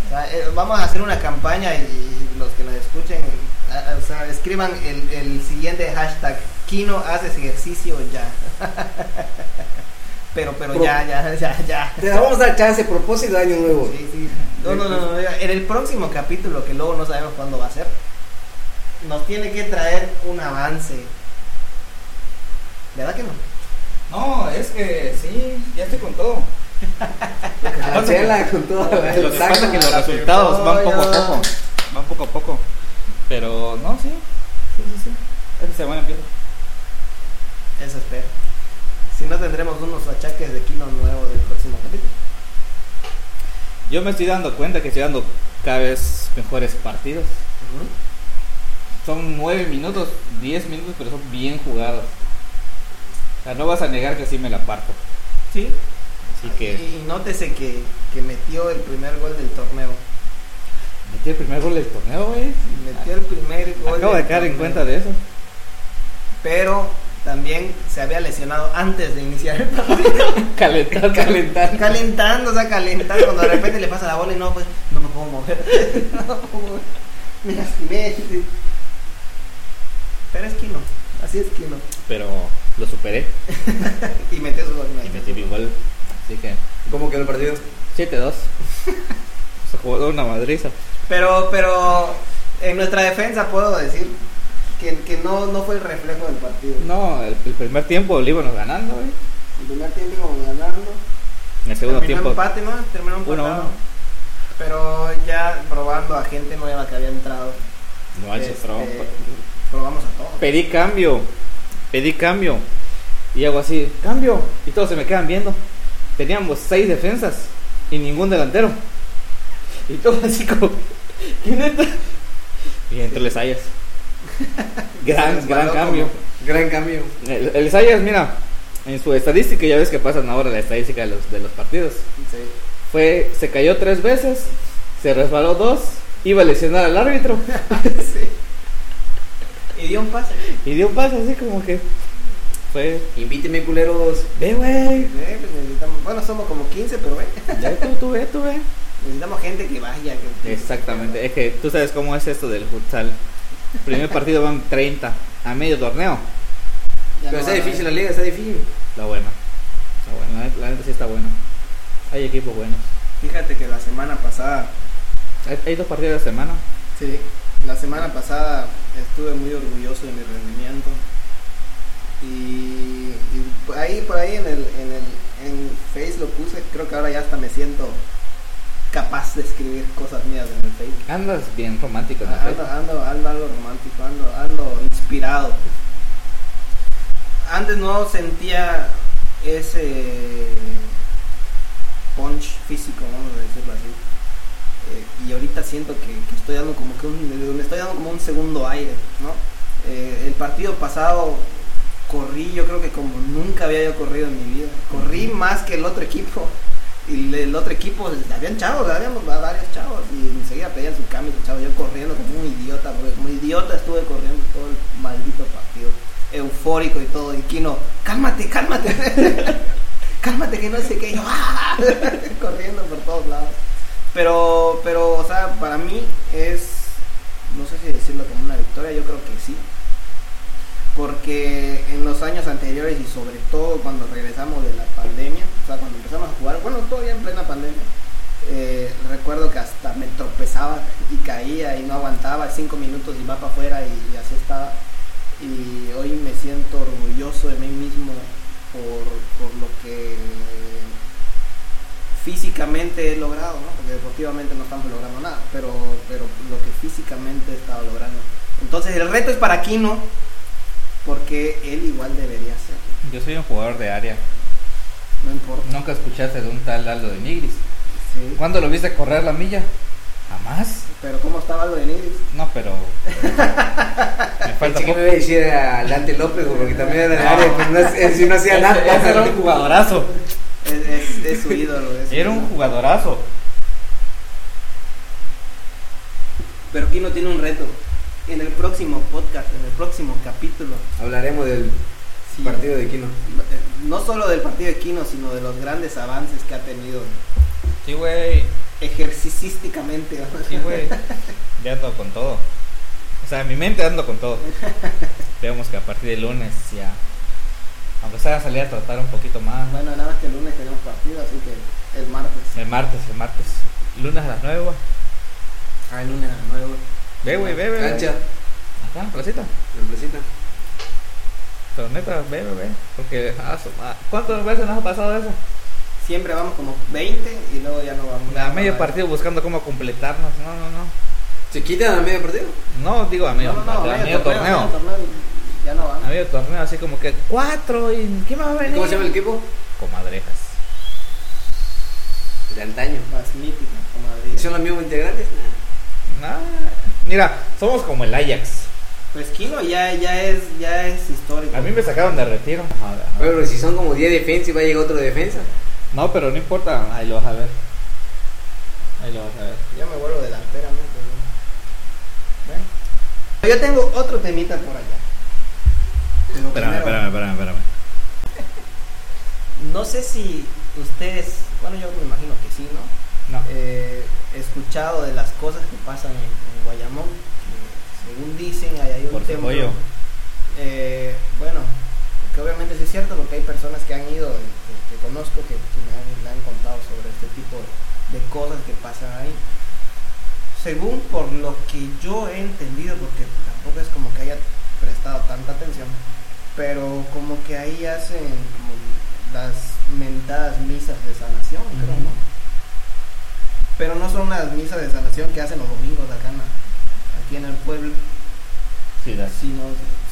Speaker 2: O sea, eh, vamos a hacer una campaña y, y los que nos escuchen, a- a- o sea, escriban el, el siguiente hashtag, Kino haces ejercicio ya. pero, pero
Speaker 3: Pro-
Speaker 2: ya, ya, ya, ya.
Speaker 3: Te vamos a dar chance, propósito de año nuevo.
Speaker 2: Sí, sí. No, no, no, no, En el próximo capítulo, que luego no sabemos cuándo va a ser, nos tiene que traer un avance. ¿Verdad que no?
Speaker 4: No, es que sí, ya estoy con todo.
Speaker 3: La chela con todo
Speaker 1: Lo que pasa es que los resultados van poco a poco. Van poco a poco. Pero no, sí. Sí, sí, sí. Esta semana empieza.
Speaker 2: Eso espero. Si no, tendremos unos achaques de kilo nuevo del próximo capítulo.
Speaker 1: Yo me estoy dando cuenta que estoy dando cada vez mejores partidos. Son 9 minutos, 10 minutos, pero son bien jugados. O sea, no vas a negar que sí me la parto.
Speaker 2: Sí.
Speaker 1: Así que
Speaker 2: Y nótese que, que metió el primer gol del torneo.
Speaker 1: metí el primer gol del torneo, güey.
Speaker 2: Metió el primer gol.
Speaker 1: Acabo de
Speaker 2: del
Speaker 1: caer en
Speaker 2: torneo.
Speaker 1: cuenta de eso.
Speaker 2: Pero también se había lesionado antes de iniciar el partido.
Speaker 1: Calentar, calentar.
Speaker 2: calentando, o sea, calentando. Cuando de repente le pasa la bola y no, pues no me puedo mover. no me puedo mover. Me lastimé. Pero es Kino, así es Kino.
Speaker 1: Pero lo superé
Speaker 2: y metió su gol.
Speaker 1: y metí mi gol. Así que
Speaker 3: ¿Cómo quedó el partido?
Speaker 1: 7-2. Se jugó una madriza.
Speaker 2: Pero, pero en nuestra defensa puedo decir que, que no, no fue el reflejo del partido.
Speaker 1: No, el, el primer tiempo íbamos ganando, güey.
Speaker 2: El primer tiempo íbamos ganando.
Speaker 1: En el segundo
Speaker 2: Terminó
Speaker 1: tiempo.
Speaker 2: empate, ¿no? Terminó empatado.
Speaker 1: uno.
Speaker 2: Pero ya probando a gente nueva que había entrado.
Speaker 1: No
Speaker 2: este,
Speaker 1: pero-
Speaker 2: probamos a todos.
Speaker 1: Pedí cambio. Pedí cambio. Y hago así, cambio. Y todos se me quedan viendo. Teníamos seis defensas y ningún delantero. Y todos así como, ¿quién entra? Y entró el Sayas. Gran, gran cambio.
Speaker 3: Gran cambio.
Speaker 1: El, el Sayas, mira, en su estadística, ya ves que pasan ahora la estadística de los, de los partidos.
Speaker 2: Sí.
Speaker 1: Fue, se cayó tres veces, se resbaló dos, iba a lesionar al árbitro
Speaker 2: sí. Y dio un pase.
Speaker 1: y dio un paso así como que fue,
Speaker 3: Invíteme, culeros.
Speaker 1: ve güey,
Speaker 2: pues necesitamos, bueno, somos como 15, pero ve.
Speaker 1: ya tú, tú ve, tú ve.
Speaker 2: Necesitamos gente que vaya. Que,
Speaker 1: Exactamente, es que tú sabes cómo es esto del futsal. Primer partido van 30 a medio torneo.
Speaker 2: Ya
Speaker 3: Pero
Speaker 2: no
Speaker 3: está difícil la liga, está difícil.
Speaker 1: Está buena. Está buena, la neta- la sí está buena. Hay equipos buenos.
Speaker 2: Fíjate que la semana pasada,
Speaker 1: Hay, hay dos partidos de semana.
Speaker 2: sí, la semana pasada estuve muy orgulloso de mi rendimiento. Y, y ahí, por ahí en el, en el en Face lo puse, creo que ahora ya hasta me siento capaz de escribir cosas mías en el Facebook.
Speaker 1: Andas bien romántico, ¿no?
Speaker 2: Ando, ando, ando algo romántico, ando, ando inspirado. Antes no sentía ese punch físico, vamos a decirlo así. Eh, y ahorita siento que, que estoy dando como que un, me estoy dando como un segundo aire, ¿no? Eh, el partido pasado corrí, yo creo que como nunca había yo corrido en mi vida. Corrí más que el otro equipo. Y el otro equipo, habían chavos, habíamos varios chavos. Y enseguida pedían su cambio, sus chavos. Yo corriendo como un idiota, porque como idiota estuve corriendo todo el maldito partido. Eufórico y todo. Y Kino, cálmate, cálmate. cálmate que no sé qué. Yo, ¡ah! corriendo por todos lados. Pero, pero, o sea, para mí es, no sé si decirlo como una victoria, yo creo que sí. Porque en los años anteriores y sobre todo cuando regresamos de la pandemia, o sea, cuando empezamos a jugar, bueno, todavía en plena pandemia, eh, recuerdo que hasta me tropezaba y caía y no aguantaba cinco minutos y va para afuera y, y así estaba. Y hoy me siento orgulloso de mí mismo por, por lo que físicamente he logrado, ¿no? Porque deportivamente no estamos logrando nada, pero, pero lo que físicamente he estado logrando. Entonces el reto es para Kino, porque él igual debería ser.
Speaker 1: Yo soy un jugador de área.
Speaker 2: No importa.
Speaker 1: Nunca escuchaste de un tal Aldo de Nigris.
Speaker 2: Sí.
Speaker 1: ¿Cuándo lo viste correr la milla? Jamás.
Speaker 2: Pero ¿cómo estaba lo de Nigris?
Speaker 1: No, pero. me falta poco.
Speaker 3: me decir a Dante López, porque también era del área, pero no, es- si no hacía nada.
Speaker 1: ese era un jugadorazo.
Speaker 2: Es, es- es su ídolo. es su
Speaker 1: Era un jugadorazo.
Speaker 2: Pero Kino tiene un reto. En el próximo podcast, en el próximo capítulo,
Speaker 3: Hablaremos del
Speaker 2: Sí.
Speaker 3: partido de Quino.
Speaker 2: no solo del partido de Kino, sino de los grandes avances que ha tenido
Speaker 1: Sí, güey.
Speaker 2: ejercicísticamente. ¿no?
Speaker 1: Sí, güey. Ya ando con todo. O sea, en mi mente ando con todo. Veamos que a partir del lunes ya. Aunque sea salir a tratar un poquito más.
Speaker 2: Bueno, nada más que el lunes tenemos partido, así que el martes.
Speaker 1: El martes, el martes. Lunes a las 9, güey.
Speaker 2: Ah, el lunes a las nueve.
Speaker 1: Ve, güey, ve, ve.
Speaker 3: Cancha,
Speaker 1: Acá, en la placita.
Speaker 3: en placita.
Speaker 1: Pero neta, ve, ve, ve. Porque, ah, ¿cuántas veces nos ha pasado eso?
Speaker 2: Siempre vamos como 20 y luego ya no vamos.
Speaker 1: A medio partido buscando cómo completarnos. No, no, no.
Speaker 3: ¿Se quitan a medio partido?
Speaker 1: No, digo a medio,
Speaker 2: No, no, no,
Speaker 1: a medio torneo.
Speaker 2: medio torneo y ya no vamos.
Speaker 1: A medio torneo, así como que cuatro y ¿quién va a venir?
Speaker 3: ¿Cómo se llama el equipo?
Speaker 1: Comadrejas.
Speaker 3: De antaño.
Speaker 2: Más mítica, comadre.
Speaker 3: ¿Y ¿Son los mismos integrantes? Nah.
Speaker 1: Mira, somos como el Ajax.
Speaker 2: Pues Kino ya, ya, es, ya es histórico.
Speaker 1: A mí me sacaron de retiro. Ajá, ajá.
Speaker 3: Pero si son como 10 defensas y va a llegar otro defensa.
Speaker 1: No, pero no importa. Ahí lo vas a ver. Ahí lo vas a ver.
Speaker 2: Yo me vuelvo delantera, ¿no? Bueno. Yo tengo otro temita por allá. Pero
Speaker 1: Espérame,
Speaker 2: primero,
Speaker 1: espérame, espérame, espérame.
Speaker 2: No sé si ustedes, bueno, yo me imagino que sí, ¿no?
Speaker 1: No.
Speaker 2: Eh, he escuchado de las cosas que pasan en, que según dicen, hay, hay un
Speaker 1: Por
Speaker 2: templo. Eh, bueno, que obviamente sí es cierto porque hay personas que han ido, que, que conozco, que, que me, han, me han contado sobre este tipo de cosas que pasan ahí. Según por lo que yo he entendido, porque tampoco es como que haya prestado tanta atención, pero como que ahí hacen como las mentadas misas de sanación, creo. ¿no? Pero no son las misas de sanación que hacen los domingos acá en la- aquí en el pueblo,
Speaker 1: Ciudad.
Speaker 2: sino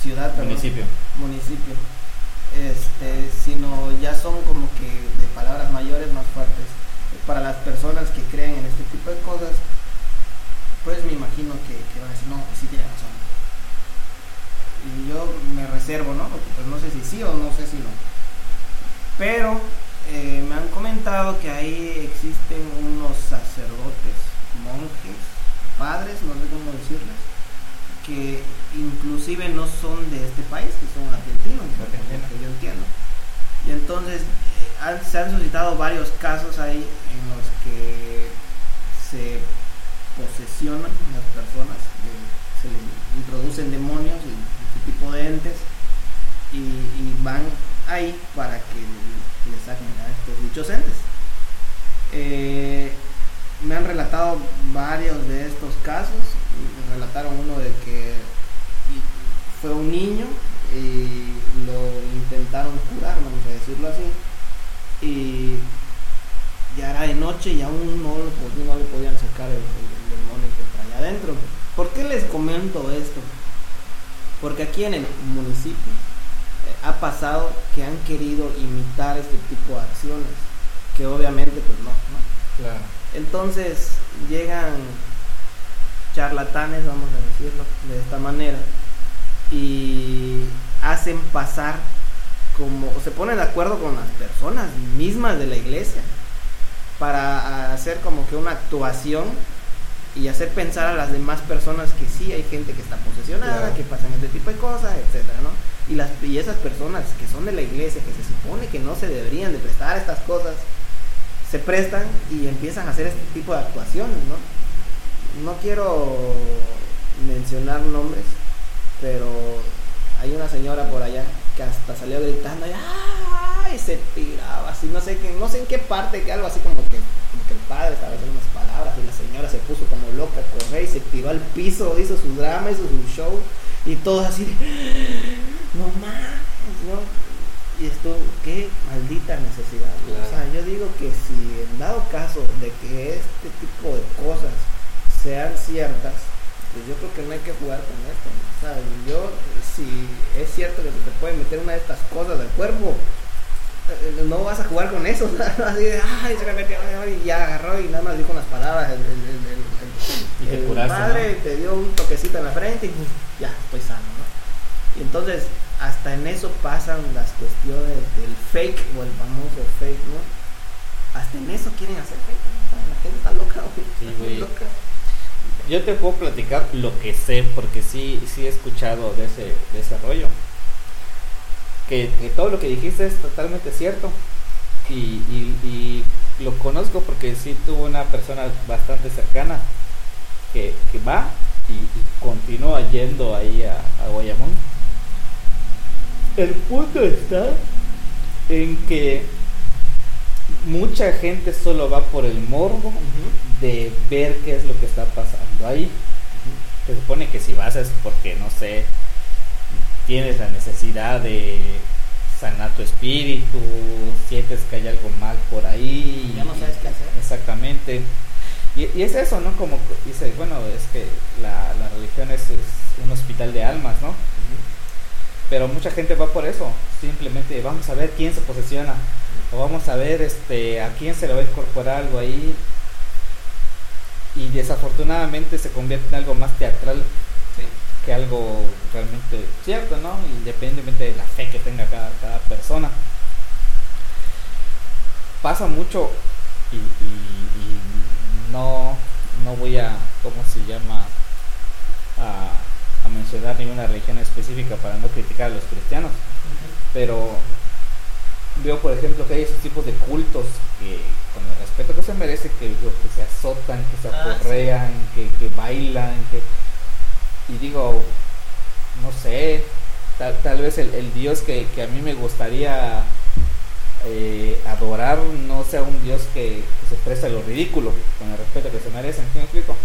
Speaker 2: ciudad, perdón
Speaker 1: Municipio.
Speaker 2: municipio, este, sino ya son como que de palabras mayores más fuertes. Para las personas que creen en este tipo de cosas, pues me imagino que, que van a decir, no, pues sí tiene razón. Y yo me reservo, ¿no? Porque pues no sé si sí o no sé si no. Pero eh, me han comentado que ahí existen unos sacerdotes, monjes, padres, no sé cómo decirles, que inclusive no son de este país, que son argentinos,
Speaker 1: Argentina.
Speaker 2: que yo entiendo. Y entonces eh, han- se han suscitado varios casos ahí en los que se posesionan las personas, eh, se les introducen demonios y este tipo de entes y, y van ahí para que le saquen a estos dichos entes. Eh, me han relatado varios de estos casos. Me relataron uno de que fue un niño y lo intentaron curar, vamos a decirlo así. Y ya era de noche y aún no, lo no le podían sacar el, demonio que traía adentro. ¿Por qué les comento esto? Porque aquí en el municipio eh, ha pasado que han querido imitar este tipo de acciones, que obviamente pues ¿no?
Speaker 1: Claro.
Speaker 2: Entonces llegan charlatanes, vamos a decirlo de esta manera, y hacen pasar como, o se ponen de acuerdo con las personas mismas de la iglesia para hacer como que una actuación y hacer pensar a las demás personas que sí hay gente que está posesionada,
Speaker 1: Claro.
Speaker 2: que pasan este tipo de cosas, etcétera, ¿no? Y las y esas personas que son de la iglesia, que se supone que no se deberían de prestar a estas cosas, se prestan y empiezan a hacer este tipo de actuaciones, ¿no? No quiero mencionar nombres, pero hay una señora por allá que hasta salió gritando y se tiraba así, no sé qué, no sé en qué parte, que algo así como que, como que el padre estaba diciendo unas palabras y la señora se puso como loca a correr y se tiró al piso, hizo su drama, hizo su show y todos así de no más, ¿no? Y esto, qué maldita necesidad. ¿no?
Speaker 3: Claro.
Speaker 2: O sea, yo digo que si en dado caso de que este tipo de cosas sean ciertas, pues yo creo que no hay que jugar con esto. ¿no? O sea, yo, si es cierto que se te puede meter una de estas cosas al cuerpo, eh, no vas a jugar con eso. Así de, ay, se me metió, ay, y ya agarró y nada más dijo unas palabras. El, el, el, el-
Speaker 1: Y te
Speaker 2: el
Speaker 1: curaste,
Speaker 2: padre te dio un toquecito en la frente y ya, estoy sano, ¿no? Y entonces, hasta en eso pasan las cuestiones del fake o el famoso fake, ¿no? Hasta en eso quieren hacer fake. ¿no? La gente está loca, güey.
Speaker 1: Sí,
Speaker 2: Está
Speaker 1: güey.
Speaker 2: loca.
Speaker 1: Yo te puedo platicar lo que sé, porque sí, sí he escuchado de ese, de ese rollo. Que, que todo lo que dijiste es totalmente cierto. Y, y- y lo conozco porque sí tuvo una persona bastante cercana que, que va y, y continúa yendo ahí a, a Guayamón. El punto está en que mucha gente solo va por el morbo de ver qué es lo que está pasando ahí. Se supone que si vas es porque, no sé, tienes la necesidad de sanar tu espíritu, sientes que hay algo mal por ahí.
Speaker 2: Ya no sabes qué hacer.
Speaker 1: Exactamente. Y, y es eso, ¿no? Como dice, bueno, es que la, la religión es, es un hospital de almas, ¿no? Pero mucha gente va por eso. Simplemente vamos a ver quién se posesiona. O vamos a ver este, a quién se le va a incorporar algo ahí. Y desafortunadamente se convierte en algo más teatral
Speaker 2: Sí.
Speaker 1: que algo realmente cierto, ¿no? Independientemente de la fe que tenga cada, cada persona. Pasa mucho y, y- y no, no voy a, ¿cómo se llama? A, a mencionar ninguna religión específica para no criticar a los cristianos, pero veo por ejemplo que hay esos tipos de cultos que con el respeto que se merece que, que se azotan, que se
Speaker 2: Ah, sí.
Speaker 1: aporrean, que, que bailan, que y digo, no sé, tal, tal vez el, el Dios que, que a mí me gustaría eh, adorar no sea un Dios que, se presta a lo ridículo, con el respeto que se merecen, ¿sí me explico?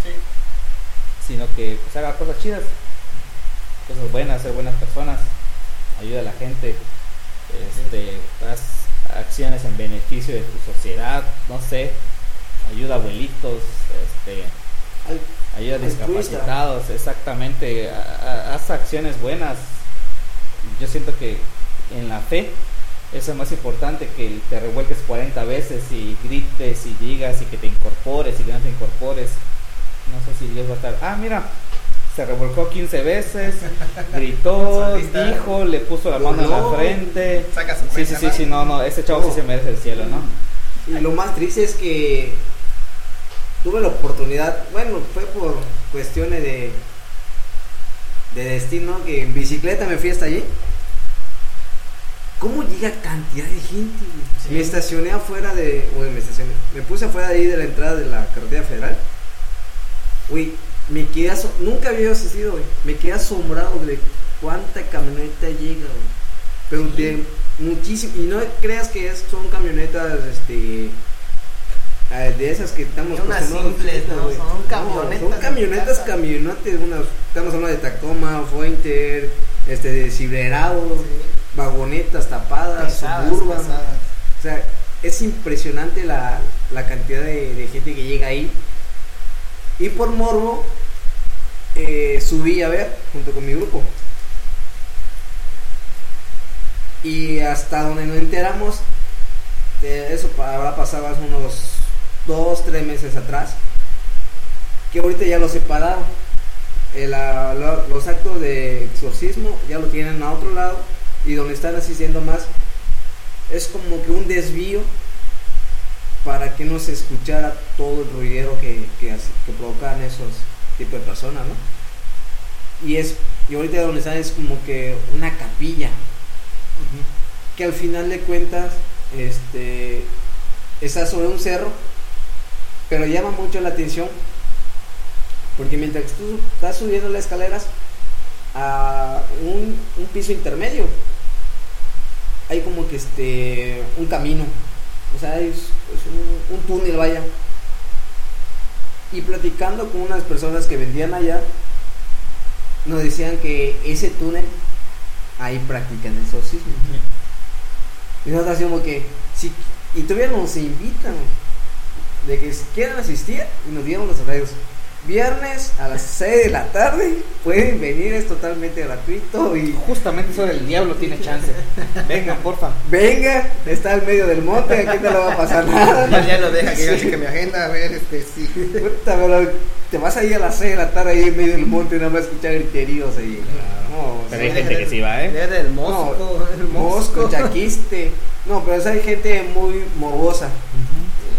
Speaker 1: Sino que pues, haga cosas chidas, cosas buenas, ser buenas personas, ayuda a la gente, este, haz acciones en beneficio de tu sociedad, no sé, ayuda a abuelitos, este, ayuda a discapacitados, exactamente, haz acciones buenas. Yo siento que en la fe eso es más importante que te revuelques 40 veces y grites y digas y que te incorpores y que no te incorpores. No sé si Dios va a estar, ah, mira, se revolcó 15 veces, gritó, dijo, le puso la mano en la frente.
Speaker 4: Saca su
Speaker 1: Sí, sí, sí, sí, no, no, ese chavo sí se merece el cielo, ¿no?
Speaker 3: Y lo más triste es que tuve la oportunidad, bueno, fue por cuestiones de, de destino, que en bicicleta me fui hasta allí. ¿Cómo llega cantidad de gente?
Speaker 2: Sí.
Speaker 3: Me estacioné afuera de, bueno, me estacioné, me puse afuera de ahí de la entrada de la carretera federal. Uy, me quedé nunca había asistido, güey. Me quedé asombrado de cuánta camioneta llega, güey. Pero de muchísimo, y no creas que es, son camionetas, este, de esas que estamos
Speaker 2: Unas simples,
Speaker 3: chiquitas,
Speaker 2: ¿no? Son camionetas
Speaker 3: son camionetas, camionetas, unas, estamos hablando de Tacoma, Fuenter, este, de Silverado, vagonetas tapadas,
Speaker 2: Pesadas,
Speaker 3: suburban.
Speaker 2: pesadas.
Speaker 3: O sea, es impresionante la, la cantidad de, de gente que llega ahí. Y por morbo, eh, subí a ver junto con mi grupo. Y hasta donde nos enteramos, eh, eso habrá pasado hace unos dos, tres meses atrás, que ahorita ya lo separaron. Los actos de exorcismo ya lo tienen a otro lado y donde están asistiendo más es como que un desvío para que no se escuchara todo el ruidero que, que, que esos tipos de personas, ¿no? Y es, y ahorita donde están es como que una capilla, que al final de cuentas, este, está sobre un cerro, pero llama mucho la atención, porque mientras tú estás subiendo las escaleras a un, un piso intermedio, hay como que este un camino. O sea es, es un, un túnel vaya y platicando con unas personas que vendían allá nos decían que ese túnel ahí practican el exorcismo. Y nosotros como que si y todavía nos invitan de que si quieren asistir y nos dieron los horarios viernes a las 6 de la tarde pueden venir es totalmente gratuito y
Speaker 1: Justamente eso del diablo tiene chance. Vengan, porfa.
Speaker 3: Venga, está al medio del monte, aquí no le va a pasar nada.
Speaker 4: Ya, ya no deja que yo
Speaker 3: Sí.
Speaker 4: mi agenda, a ver, este, sí.
Speaker 3: Puta, pero te vas ahí a las 6 de la tarde ahí en medio del monte nada más escuchar griteríos ahí. No,
Speaker 1: Pero
Speaker 3: sí.
Speaker 1: hay gente que sí va, ¿eh?
Speaker 2: Era el mosco, el
Speaker 3: Mosco,
Speaker 2: mosco.
Speaker 3: chaquiste. No, pero esa hay gente muy morbosa.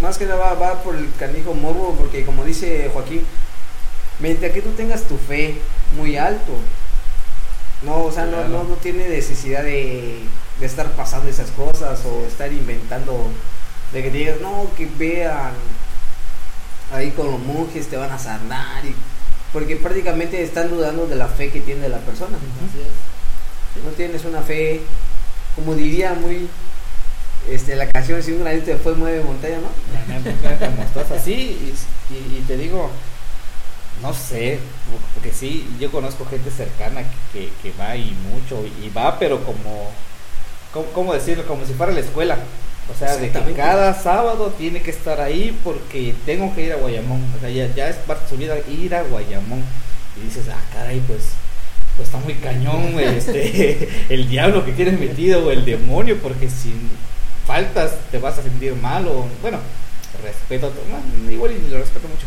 Speaker 3: Más que nada va, va por el canijo morbo, porque como dice Joaquín, mientras que tú tengas tu fe muy alto, no, o sea, no-
Speaker 1: Claro.
Speaker 3: no, no, tiene necesidad de, de estar pasando esas cosas o estar inventando, de que te digas, no, que vean ahí con los monjes, te van a sanar, y, porque prácticamente están dudando de la fe que tiene la persona.
Speaker 2: Así es.
Speaker 3: No tienes una fe, como diría muy este, la canción, si un granito de fuego mueve montaña, ¿no?
Speaker 1: La. Sí, y, y- y te digo, no sé, porque sí, yo conozco gente cercana que, que- que va y mucho, y va, pero como, ¿cómo, cómo decirlo? Como si fuera la escuela. O sea, de que cada sábado tiene que estar ahí porque tengo que ir a Guayamón. O sea, ya, ya es parte de su vida ir a Guayamón. Y dices, ah, caray, pues, pues está muy cañón, este, el diablo que tienes metido o el demonio, porque si faltas te vas a sentir mal o, bueno, respeto, a tu- igual y lo respeto mucho,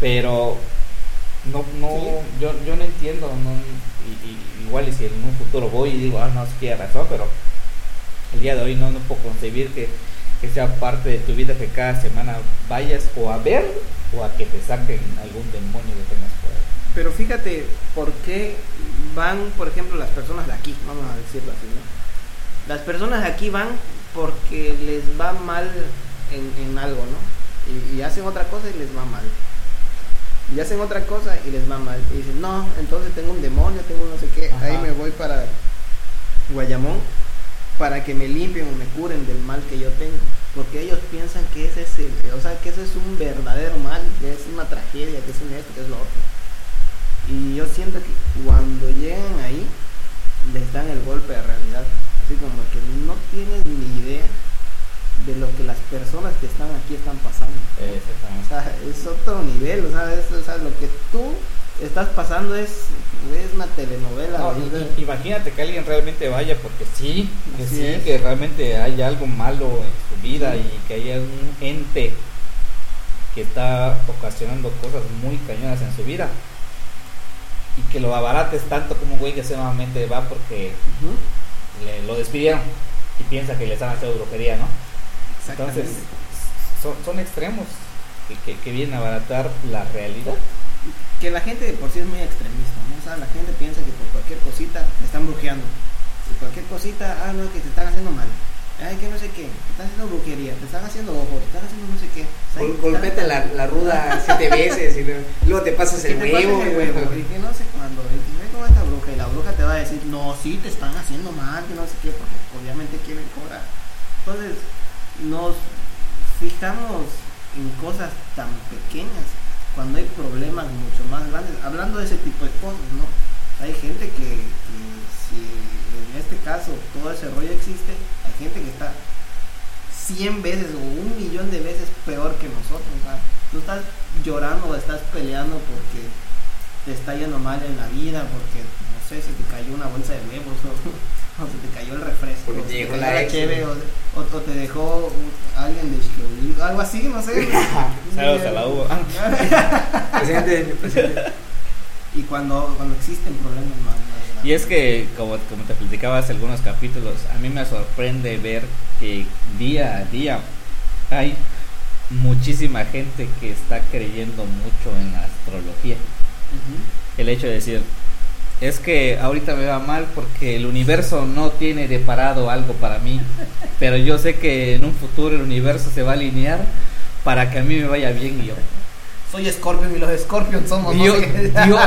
Speaker 1: pero no, no, yo, yo no entiendo, no, y, y- igual y si en un futuro voy y digo, ah, no, sí razón, pero el día de hoy no, no puedo concebir que, que sea parte de tu vida que cada semana vayas o a ver o a que te saquen algún demonio que tengas por ahí.
Speaker 2: Pero fíjate, ¿por qué van, por ejemplo, las personas de aquí? Vamos a decirlo así, ¿no? Las personas de aquí van porque les va mal en, en algo, ¿no? Y, y hacen otra cosa y les va mal. Y hacen otra cosa y les va mal. Y dicen, no, entonces tengo un demonio, tengo no sé qué,
Speaker 1: Ajá.
Speaker 2: ahí me voy para... Guayamón para que me limpien o me curen del mal que yo tengo. Porque ellos piensan que ese es el, o sea, que ese es un verdadero mal, que es una tragedia, que es un esto, que es lo otro. Y yo siento que cuando llegan ahí, les dan el golpe de realidad. Así como que no tienes ni idea de lo que las personas que están aquí están pasando. O sea, es otro nivel, o sea, es, o sea, lo que tú estás pasando es, es una telenovela.
Speaker 1: Imagínate que alguien realmente vaya porque sí, que
Speaker 2: Así
Speaker 1: sí,
Speaker 2: es.
Speaker 1: que realmente hay algo malo en su vida y que haya un ente que está ocasionando cosas muy cañonas en su vida y que lo abarates tanto como un güey que solamente va porque le, lo despidieron y piensa que le están haciendo brujería, ¿no? Entonces, son, son extremos que, que, vienen a abaratar la realidad.
Speaker 2: que la gente de por sí es muy extremista, ¿no? O sea, la gente piensa que por cualquier cosita te están brujeando. Por cualquier cosita, ah, no, que te están haciendo mal. Ay, que no sé qué, te están haciendo brujería, te están haciendo ojo, te están haciendo no sé qué. O sea,
Speaker 3: Gol-
Speaker 2: te están-
Speaker 3: Golpete la, la ruda siete veces y luego, luego te pasas el
Speaker 2: te
Speaker 3: huevo.
Speaker 2: el huevo, y que no sé cuándo, y que ve con esta bruja, y la bruja te va a decir, no, sí, te están haciendo mal, que no sé qué, porque obviamente quieren cobrar. Entonces, nos fijamos en cosas tan pequeñas cuando hay problemas mucho más grandes, hablando de ese tipo de cosas, ¿no? Hay gente que, si en este caso todo ese rollo existe, hay gente que está 100 veces o un millón de veces peor que nosotros. sea, tú estás llorando o estás peleando porque te está yendo mal en la vida, porque sé, se te cayó una bolsa de huevos o, o se te cayó el refresco,
Speaker 3: Porque
Speaker 2: o se
Speaker 3: te llegó la
Speaker 2: cheve, o, o- o te dejó alguien de Xqueulí, algo así, no sé.
Speaker 1: Saludos a la uva.
Speaker 3: Presente, presente.
Speaker 2: Y cuando, cuando existen problemas más.
Speaker 1: Y es que, como, como te platicaba hace algunos capítulos, a mí me sorprende ver que día a día hay muchísima gente que está creyendo mucho en la astrología. El hecho de decir, es que ahorita me va mal porque el universo no tiene deparado algo para mí, pero yo sé que en un futuro el universo se va a alinear para que a mí me vaya bien y yo.
Speaker 2: Soy Scorpion y los Scorpions somos.
Speaker 1: Y
Speaker 2: no
Speaker 1: yo, yo,